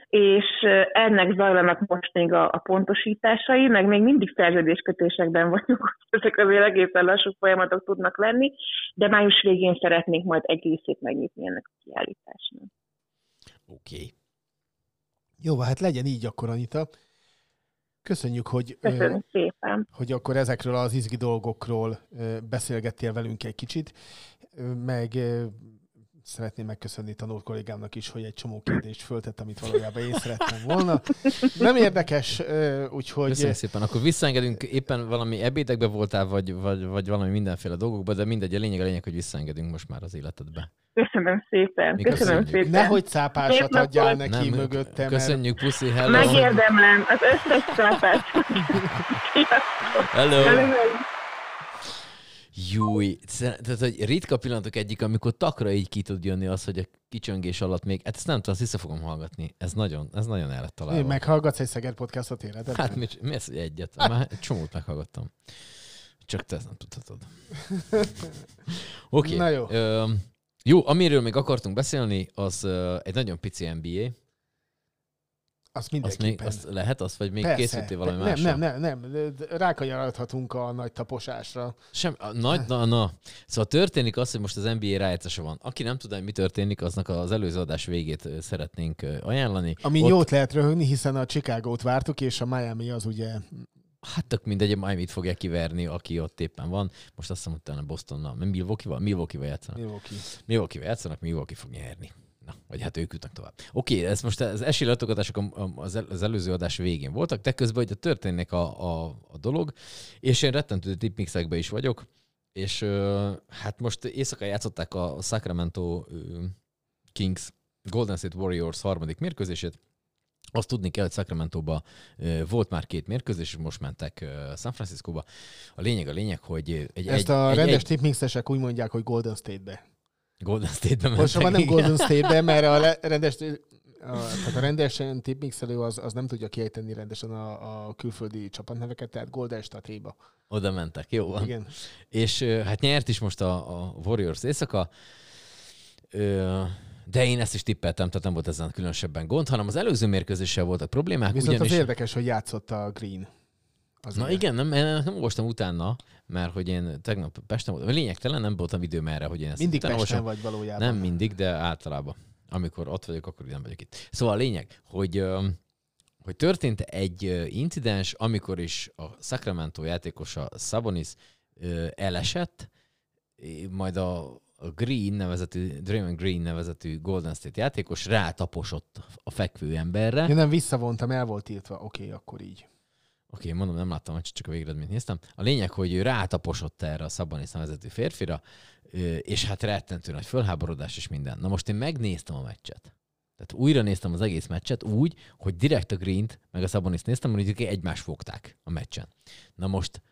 és ennek zajlanak most még a, a pontosításai, meg még mindig szerződéskötésekben vagyunk, [LAUGHS] hogy ezek azért egészen lassú folyamatok tudnak lenni, de május végén szeretnénk majd egy részét megnyitni ennek a kiállításnak. Oké. Okay. Jó, hát legyen így akkor, Anita. Köszönjük, hogy, szépen. hogy akkor ezekről az izgi dolgokról beszélgettél velünk egy kicsit, meg szeretném megköszönni tanult kollégámnak is, hogy egy csomó kérdést föltett, amit valójában én szerettem volna. Nem érdekes, úgyhogy... Köszönöm szépen. Akkor visszaengedünk, éppen valami ebédekbe voltál, vagy, vagy, vagy valami mindenféle dolgokba, de mindegy, a lényeg a lényeg, hogy visszaengedünk most már az életedbe. Köszönöm szépen. Mi köszönöm köszönjük. szépen. Nehogy cápásat adjál neki Nem, mögöttem. Köszönjük, puszi, hello. Megérdemlem az összes cápát. hello. hello. Júj, tehát hogy ritka pillanatok egyik, amikor takra így ki tud jönni az, hogy a kicsöngés alatt még, hát ezt nem tudom, azt vissza fogom hallgatni. Ez nagyon, ez nagyon el lett találva. Meghallgatsz egy Szeged podcastot életedben? Hát mi, mi ez, hogy egyet? [LAUGHS] Már egy csomót meghallgattam. Csak te ezt nem tudhatod. [LAUGHS] Oké. Okay. Na jó. Ö, jó, amiről még akartunk beszélni, az egy nagyon pici NBA, azt mindenképpen. Azt, még, azt lehet, azt, vagy még Persze. készültél valami nem, Nem, nem, nem, nem. Rákanyarodhatunk a nagy taposásra. Sem, a nagy, na, na. Szóval történik az, hogy most az NBA rájátszása van. Aki nem tudja, mi történik, aznak az előző adás végét szeretnénk ajánlani. Ami Ott... jót lehet röhögni, hiszen a Chicago-t vártuk, és a Miami az ugye Hát tök mindegy, Miami-t fogja kiverni, aki ott éppen van. Most azt hiszem, hogy talán Bostonnal, Milwaukee-val, Milwaukee-val játszanak. Milwaukee. Milwaukee-val játszanak, Milwaukee fog nyerni. Na, vagy hát ők jutnak tovább. Oké, okay, ez most az esélylátogatások az előző adás végén voltak, de közben hogy történnek a, a, a dolog, és én rettentő tipmixekbe is vagyok, és hát most éjszaka játszották a Sacramento Kings Golden State Warriors harmadik mérkőzését, Azt tudni kell, hogy Sacramento-ba volt már két mérkőzés, és most mentek San Francisco-ba. A lényeg a lényeg, hogy egy... Ezt a egy, rendes egy, tipmixesek úgy mondják, hogy Golden State-be. Golden State-be. Most már nem. Golden State-be, mert a rendes, a, tehát a rendesen tipmixelő az, az nem tudja kiejteni rendesen a, a külföldi csapatneveket, tehát Golden State-ba. Oda mentek, jó van. Igen. És hát nyert is most a, a Warriors éjszaka, Ö, de én ezt is tippeltem, tehát nem volt ezen különösebben gond, hanem az előző mérkőzéssel voltak problémák. Viszont ugyanis... az érdekes, hogy játszott a Green. Az Na igen, nem, nem, olvastam utána, mert hogy én tegnap Pesten voltam. Lényegtelen, nem voltam időm erre, hogy én ezt Mindig Pesten olvasom. vagy valójában. Nem mindig, de általában. Amikor ott vagyok, akkor nem vagyok itt. Szóval a lényeg, hogy, hogy történt egy incidens, amikor is a Sacramento játékosa Sabonis elesett, majd a a Green nevezetű, Draymond Green nevezetű Golden State játékos rátaposott a fekvő emberre. Én nem visszavontam, el volt írtva. Oké, okay, akkor így. Oké, mondom, nem láttam, hogy csak a végeredményt néztem. A lényeg, hogy ő rátaposott erre a Szabanis nevezetű férfira, és hát rettentő nagy fölháborodás és minden. Na most én megnéztem a meccset. Tehát újra néztem az egész meccset úgy, hogy direkt a Green-t meg a Szabanis néztem, mert ők egymást fogták a meccsen. Na most,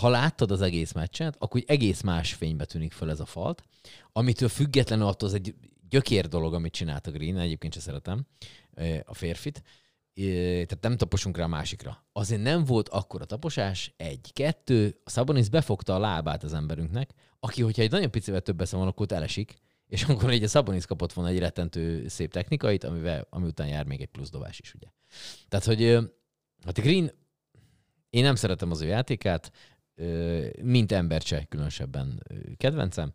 ha láttad az egész meccset, akkor egész más fénybe tűnik föl ez a falt, amitől függetlenül attól az egy gyökér dolog, amit csinált a Green, egyébként se szeretem a férfit, tehát nem taposunk rá a másikra. Azért nem volt akkora taposás, egy, kettő, a Szabonis befogta a lábát az emberünknek, aki, hogyha egy nagyon picivel több esze van, akkor ott elesik, és akkor egy a Szabonis kapott volna egy rettentő szép technikait, amivel, ami után jár még egy plusz dobás is, ugye. Tehát, hogy hát a Green, én nem szeretem az ő játékát, mint ember se különösebben kedvencem.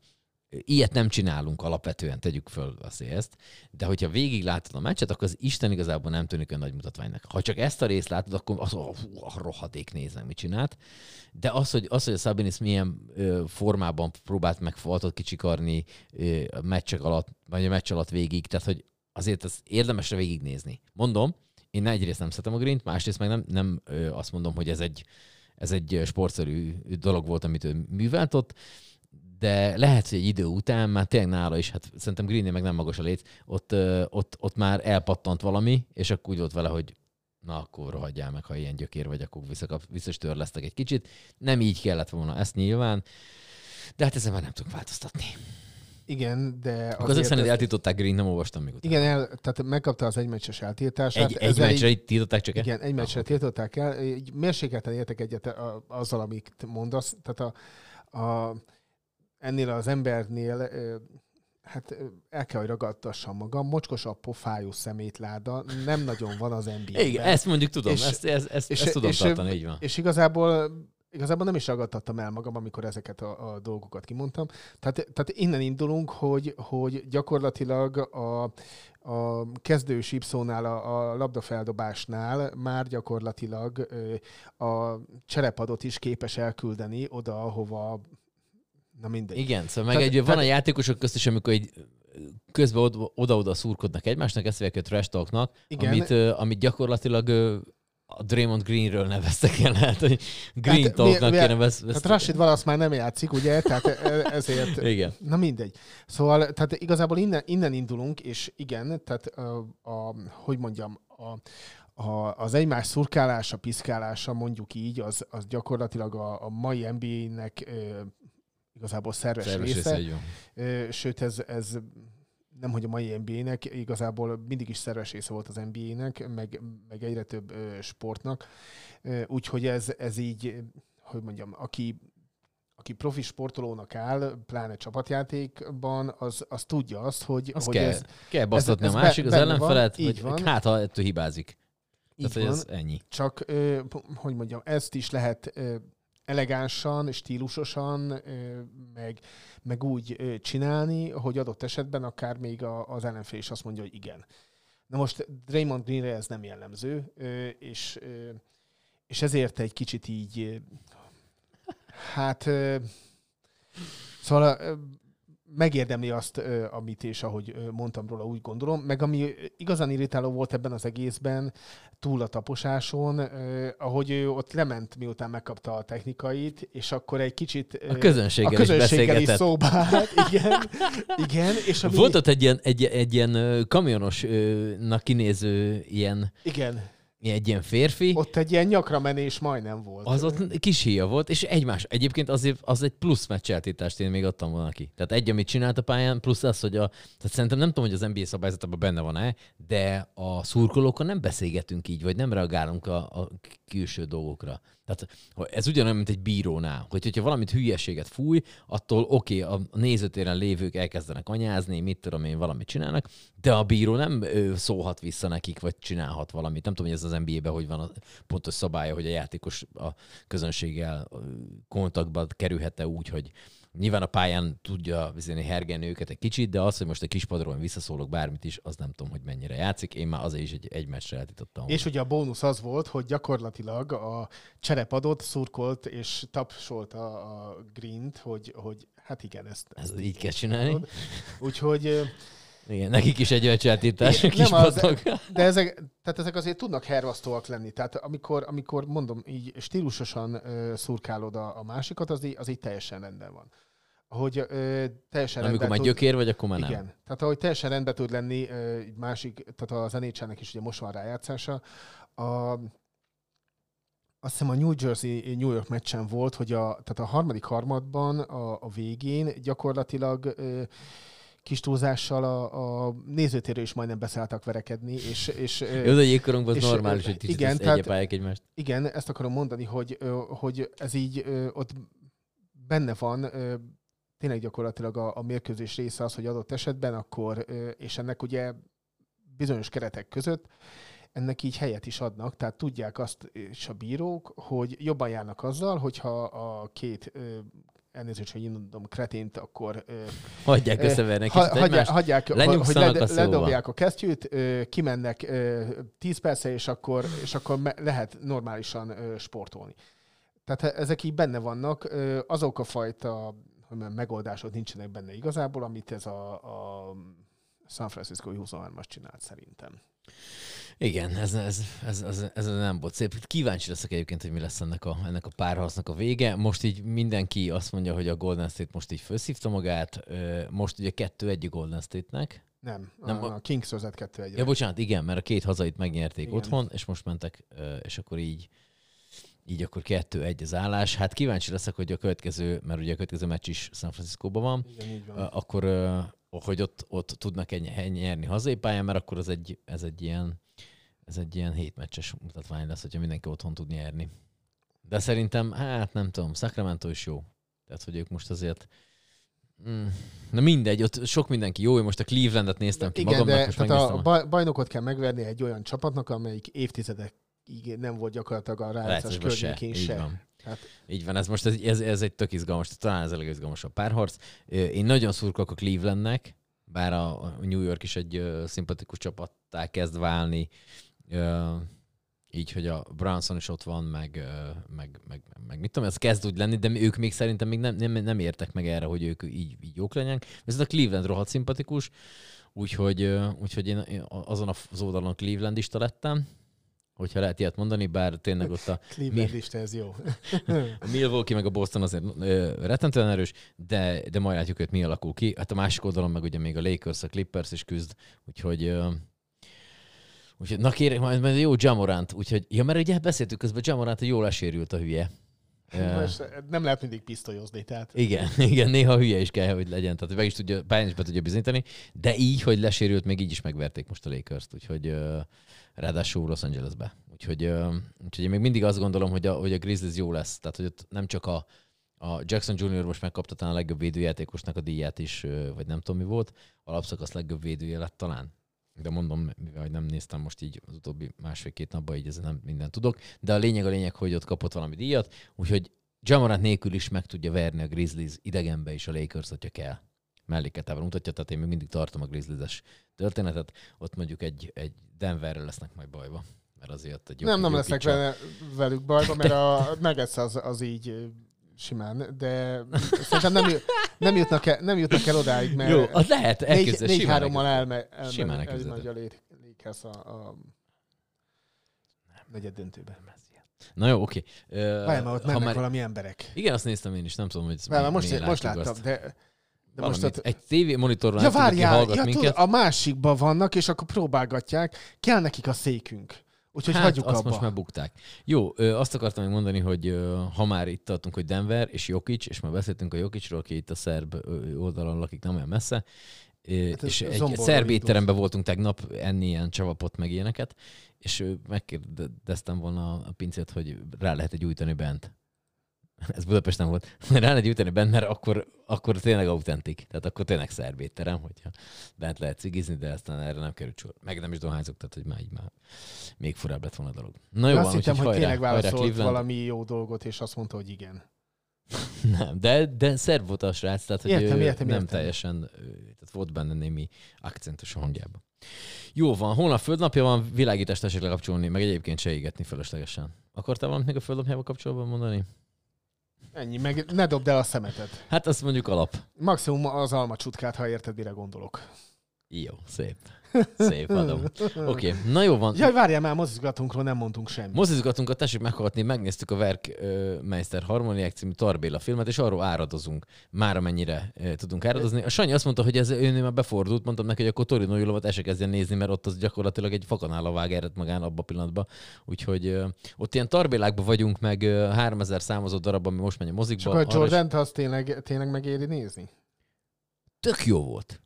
Ilyet nem csinálunk alapvetően, tegyük föl azért ezt, de hogyha végig látod a meccset, akkor az Isten igazából nem tűnik olyan nagy mutatványnak. Ha csak ezt a részt látod, akkor az oh, hú, a rohadék nézem, mit csinált. De az, hogy, az, hogy a Sabinis milyen ö, formában próbált meg faltot kicsikarni ö, a meccsek alatt, vagy a meccs alatt végig, tehát hogy azért ez érdemesre végignézni. Mondom, én egyrészt nem szeretem a Green-t, másrészt meg nem, nem ö, azt mondom, hogy ez egy, ez egy sportszerű dolog volt, amit ő művelt ott, de lehet, hogy egy idő után már tényleg nála is, hát szerintem Green meg nem magas a léc, ott, ott, ott már elpattant valami, és akkor úgy volt vele, hogy na akkor rohadjál meg, ha ilyen gyökér vagy, akkor visszakap, törlesztek egy kicsit. Nem így kellett volna, ezt nyilván, de hát ezen már nem tudok változtatni. Igen, de Akkor azért szerint eltiltották Green, nem olvastam még utána. Igen, el, tehát megkapta az egymeccses eltiltását. Egy, egy meccsre így- tiltották csak el? Igen, egy meccsre tiltották el. Mérsékelten értek egyet azzal, amit mondasz. Tehát a, a, ennél az embernél hát el kell, hogy ragadtassam magam. Mocskos a pofájú szemétláda nem nagyon van az NBA-ben. Igen, ezt mondjuk tudom, És- ezt, ezt, ezt, ezt tudom tartani, így van. És igazából igazából nem is ragadtattam el magam, amikor ezeket a, a dolgokat kimondtam. Tehát, tehát innen indulunk, hogy, hogy gyakorlatilag a, a kezdő sípszónál, a, a labdafeldobásnál már gyakorlatilag a cserepadot is képes elküldeni oda, ahova Na mindegy. Igen, szóval meg Tehát- egy, van a tehát- játékosok közt is, amikor egy közben od- oda-oda szurkodnak egymásnak, ezt hívják a trash talknak, Igen. amit, amit gyakorlatilag a Draymond Greenről neveztek el, [LAUGHS] lehet, hogy Green Tehát talknak mi- mi- kéne vesz, Tehát Rashid Wallace már nem játszik, ugye? Tehát e- ezért... [LAUGHS] Igen. Na mindegy. Szóval, tehát igazából innen, innen indulunk, és igen, tehát a, a hogy mondjam, a, a, az egymás szurkálása, piszkálása, mondjuk így, az, az gyakorlatilag a, a mai NBA-nek igazából szerves, Szerves része. része, Sőt, ez, ez nem hogy a mai NBA-nek, igazából mindig is szerves része volt az NBA-nek, meg, meg egyre több ö, sportnak. Úgyhogy ez, ez így, hogy mondjam, aki, aki profi sportolónak áll, pláne csapatjátékban, az, az tudja azt, hogy, Azt hogy kell, ez, kell basztatni ez a be- másik, az ellenfelet, van, így hogy, van. hát ha ettől hibázik. így Tehát, van, ez ennyi. csak, hogy mondjam, ezt is lehet elegánsan, stílusosan, meg, meg úgy csinálni, hogy adott esetben akár még az ellenfél is azt mondja, hogy igen. Na most Draymond Greenre ez nem jellemző, és, és ezért egy kicsit így, hát, szóval megérdemli azt, amit és ahogy mondtam róla, úgy gondolom. Meg ami igazán irritáló volt ebben az egészben, túl a taposáson, ahogy ő ott lement, miután megkapta a technikait, és akkor egy kicsit a közönséggel, a közönséggel is, is szóba állt. Igen, igen. És ami... Volt ott egy ilyen, egy, egy ilyen kamionosnak kinéző ilyen... Igen egy ilyen férfi. Ott egy ilyen nyakra menés majdnem volt. Az ott kis híja volt, és egymás. Egyébként azért az egy plusz meccseltítást én még adtam volna ki. Tehát egy, amit csinált a pályán, plusz az, hogy a, tehát szerintem nem tudom, hogy az NBA szabályzatában benne van-e, de a szurkolókkal nem beszélgetünk így, vagy nem reagálunk a, a külső dolgokra. Tehát ez ugyanolyan, mint egy bírónál, hogy hogyha valamit hülyeséget fúj, attól oké, okay, a nézőtéren lévők elkezdenek anyázni, mit tudom én, valamit csinálnak, de a bíró nem szólhat vissza nekik, vagy csinálhat valamit. Nem tudom, hogy ez az NBA-ben hogy van a pontos szabálya, hogy a játékos a közönséggel kontaktba kerülhet-e úgy, hogy Nyilván a pályán tudja viszont hergelni őket egy kicsit, de az, hogy most a kispadról visszaszólok bármit is, az nem tudom, hogy mennyire játszik. Én már azért is egy, egy meccsre eltítottam. És ugye a bónusz az volt, hogy gyakorlatilag a cserepadot szurkolt és tapsolt a, a Green-t, hogy, hogy hát igen, ezt, ezt Ez így kell csinálni. Úgyhogy igen, nekik is egy öcseltítás, kis az, De ezek, tehát ezek azért tudnak hervasztóak lenni. Tehát amikor, amikor mondom, így stílusosan uh, szurkálod a, a másikat, az így, az így teljesen rendben van hogy ö, teljesen Amikor már gyökér vagy, akkor már nem. Igen. Tehát ahogy teljesen rendben tud lenni, ö, másik, tehát az nhl is ugye most van rájátszása. A, azt hiszem a New Jersey New York meccsen volt, hogy a, tehát a harmadik harmadban a, a végén gyakorlatilag ö, kis túlzással a, a nézőtérő is majdnem beszálltak verekedni. És, és, Jó, de jégkorunkban normális, hogy igen, tehát, egymást. Igen, ezt akarom mondani, hogy, hogy ez így ott benne van tényleg gyakorlatilag a, a mérkőzés része az, hogy adott esetben akkor, és ennek ugye bizonyos keretek között, ennek így helyet is adnak, tehát tudják azt és a bírók, hogy jobban járnak azzal, hogyha a két elnézést, hogy mondom kretént, akkor... Hagyják összeverni ha, hagyják, hagyják hogy led, a ledobják a kesztyűt, kimennek 10 perce, és akkor, és akkor lehet normálisan sportolni. Tehát ezek így benne vannak, azok a fajta hogy megoldások nincsenek benne igazából, amit ez a, a San Francisco 23-as csinált szerintem. Igen, ez, ez, ez, ez, ez nem volt szép. Kíváncsi leszek egyébként, hogy mi lesz ennek a, ennek a párharcnak a vége. Most így mindenki azt mondja, hogy a Golden State most így felszívta magát. Most ugye kettő egy Golden State-nek. Nem, nem a, a Kings vezet kettő egy. Ja, bocsánat, igen, mert a két hazait megnyerték igen. otthon, és most mentek, és akkor így így akkor kettő-egy az állás. Hát kíváncsi leszek, hogy a következő, mert ugye a következő meccs is San Francisco-ban van, Igen, van. akkor hogy ott, ott tudnak egy, nyerni hazai pályán, mert akkor ez egy, ez egy ilyen ez egy ilyen hétmeccses mutatvány lesz, hogyha mindenki otthon tud nyerni. De szerintem, hát nem tudom, Sacramento is jó. Tehát, hogy ők most azért Mm. Na mindegy, ott sok mindenki jó, én most a Clevelandet néztem ki Igen, magamnak, de, most tehát a bajnokot kell megverni egy olyan csapatnak, amelyik évtizedek így nem volt gyakorlatilag a rájátszás környékén se. se. Hát... Így van, ez most ez, ez, ez egy tök izgalmas, talán ez a legizgalmasabb párharc. Én nagyon szurkolok a Clevelandnek, bár a New York is egy uh, szimpatikus csapattá kezd válni, uh, így, hogy a Branson is ott van, meg, uh, meg, meg, meg mit tudom, ez kezd úgy lenni, de ők még szerintem még nem, nem, nem értek meg erre, hogy ők így, így jók legyenek. Viszont a Cleveland rohadt szimpatikus, úgyhogy, úgyhogy én, én azon az oldalon Clevelandista lettem, hogyha lehet ilyet mondani, bár tényleg ott a... [LAUGHS] Cleveland mi... ez jó. a [LAUGHS] Milwaukee meg a Boston azért rettentően erős, de, de majd látjuk, hogy mi alakul ki. Hát a másik oldalon meg ugye még a Lakers, a Clippers is küzd, úgyhogy... Úgyhogy, na kérem, majd, majd jó Jamorant, úgyhogy, ja, mert ugye beszéltük közben, Jamorant, jól esérült a hülye. Most nem lehet mindig pisztolyozni, tehát. Igen, [LAUGHS] igen, néha hülye is kell, hogy legyen, tehát meg is tudja, pályán is be tudja bizonyítani, de így, hogy lesérült, még így is megverték most a Lakers-t, úgyhogy ráadásul Los Angelesbe. Úgyhogy, úgyhogy én még mindig azt gondolom, hogy a, hogy a Grizzlies jó lesz. Tehát, hogy ott nem csak a, a Jackson Jr. most megkapta talán a legjobb védőjátékosnak a díját is, vagy nem tudom mi volt, alapszakasz legjobb védője lett talán. De mondom, mivel nem néztem most így az utóbbi másfél-két napban, így ez nem minden tudok. De a lényeg a lényeg, hogy ott kapott valami díjat, úgyhogy Jamorant nélkül is meg tudja verni a Grizzlies idegenbe is a Lakers, hogyha kell melléketában mutatja, tehát én még mindig tartom a Grizzlies-es történetet. Ott mondjuk egy, egy Denverre lesznek majd bajba. Mert azért egy jó Nem, nem lesznek vele, velük bajba, mert a [LAUGHS] Nuggets az, az így simán, de szerintem nem, nem, jutnak, el, nem jutnak el odáig, mert Jó, az lehet, négy, elképzel, négy simán hárommal elme, elme, Simán elmegy a Lakers a, a negyed döntőben. Na jó, oké. Várj, már ott mennek már- valami emberek. Igen, azt néztem én is, nem tudom, hogy Várj, most, most láttam, azt. de, de most ott, Egy tévé monitoron Ja, ki várjál, hallgat ja, minket. tudod, a másikban vannak, és akkor próbálgatják. Kell nekik a székünk. Úgyhogy hát, hagyjuk azt abba. most már bukták. Jó, ö, azt akartam még mondani, hogy ö, ha már itt tartunk, hogy Denver és Jokic, és már beszéltünk a Jokicról, aki itt a szerb oldalon lakik, nem olyan messze, Ö, Hát és egy zomborra szerb étteremben voltunk tegnap enni ilyen csavapot, meg ilyeneket, és megkérdeztem volna a pincét, hogy rá lehet gyújtani bent. [LAUGHS] Ez Budapesten volt. Rá lehet gyújtani bent, mert akkor, akkor tényleg autentik. Tehát akkor tényleg szerb étterem, hogyha bent lehet cigizni, de aztán erre nem került sor. Meg nem is dohányzok, tehát hogy már így már még furább lett volna a dolog. Na jó, Azt van, hittem, hogy hajrá, tényleg válaszolt valami jó dolgot, és azt mondta, hogy igen. [LAUGHS] Nem, de, de szerb volt a srác, tehát hogy Értem, ő értem, nem értem. teljesen, tehát volt benne némi akcentus a hangjában. Jó van, holnap földnapja van, világítást tessék lekapcsolni, meg egyébként se égetni fölöslegesen. Akartál valamit még a földnapjával kapcsolatban mondani? Ennyi, meg ne dobd el a szemetet. Hát azt mondjuk alap. Maximum az almacsutkát, ha érted, mire gondolok. Jó, szép. Szép, adom. Oké, okay. na jó van. Jaj, várjál már, mozizgatunkról nem mondtunk semmit. Mozizgatunkat tessék meghallgatni, megnéztük a Werkmeister Harmoniák című Tarbéla filmet, és arról áradozunk, már amennyire tudunk áradozni. A Sanyi azt mondta, hogy ez őnél már befordult, mondtam neki, hogy akkor Torino Jólovat el se kezdjen nézni, mert ott az gyakorlatilag egy fakanála vág ered magán abban a pillanatban. Úgyhogy ott ilyen Tarbélákban vagyunk, meg ö, 3000 számozott darab, ami most megy a mozikba. Csak a Jordan-t azt tényleg, tényleg megéri nézni? Tök jó volt.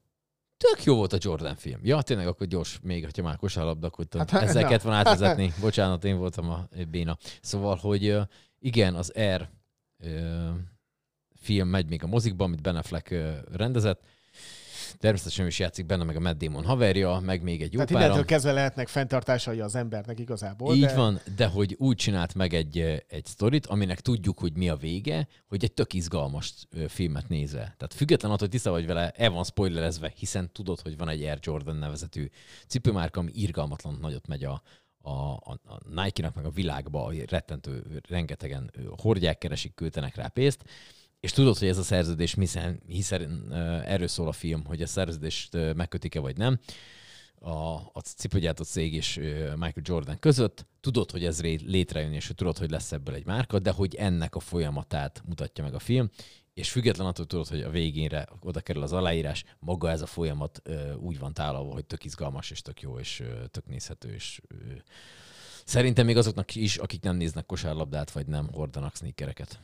Tök jó volt a Jordan film. Ja, tényleg akkor gyors, még ha már kosárlabda, akkor hát, Hát, na. kellett volna átvezetni. [LAUGHS] Bocsánat, én voltam a béna. Szóval, hogy igen, az R film megy még a mozikba, amit Ben Affleck rendezett. Természetesen is játszik benne, meg a Matt Damon haverja, meg még egy jó Tehát innentől kezdve lehetnek fenntartásai az embernek igazából. Így de... van, de hogy úgy csinált meg egy, egy sztorit, aminek tudjuk, hogy mi a vége, hogy egy tök izgalmas filmet nézve. Tehát független attól, hogy tiszta vagy vele, el van spoilerezve, hiszen tudod, hogy van egy Air Jordan nevezetű cipőmárka, ami irgalmatlan nagyot megy a, a, a, a Nike-nak, meg a világba, rettentő, rengetegen hordják, keresik, költenek rá pénzt, és tudod, hogy ez a szerződés, hiszen, hiszen erről szól a film, hogy a szerződést megkötik-e vagy nem, a, a cipőgyártó cég és Michael Jordan között. Tudod, hogy ez létrejön, és tudod, hogy lesz ebből egy márka, de hogy ennek a folyamatát mutatja meg a film, és független attól tudod, hogy a végénre oda kerül az aláírás, maga ez a folyamat úgy van tálalva, hogy tök izgalmas, és tök jó, és tök nézhető, és szerintem még azoknak is, akik nem néznek kosárlabdát, vagy nem hordanak sneakereket.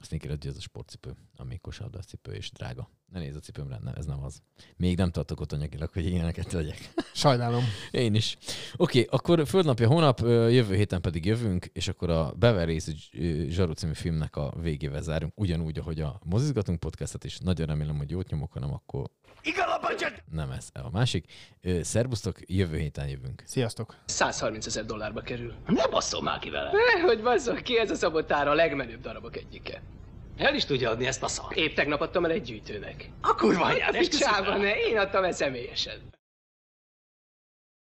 A sneaker ez a sportcipő, ami kosárlabdás cipő, és drága. Ne nézz a cipőmre, nem, ez nem az. Még nem tartok ott anyagilag, hogy ilyeneket vegyek. Sajnálom. [LAUGHS] Én is. Oké, okay, akkor földnapja hónap, jövő héten pedig jövünk, és akkor a ö, Zsaru című filmnek a végével zárunk, ugyanúgy, ahogy a Mozizgatunk podcastet is. Nagyon remélem, hogy jót nyomok, hanem akkor nem ez a másik. Ö, Szerbusztok, jövő héten jövünk. Sziasztok. 130 ezer dollárba kerül. Ne basszol már ki vele. Hogy basszok ki, ez a szabotára a legmenőbb darabok egyike. El is tudja adni ezt a szart. Épp tegnap adtam el egy gyűjtőnek. A kurva anyád, Picsába, ne, én adtam el személyesen.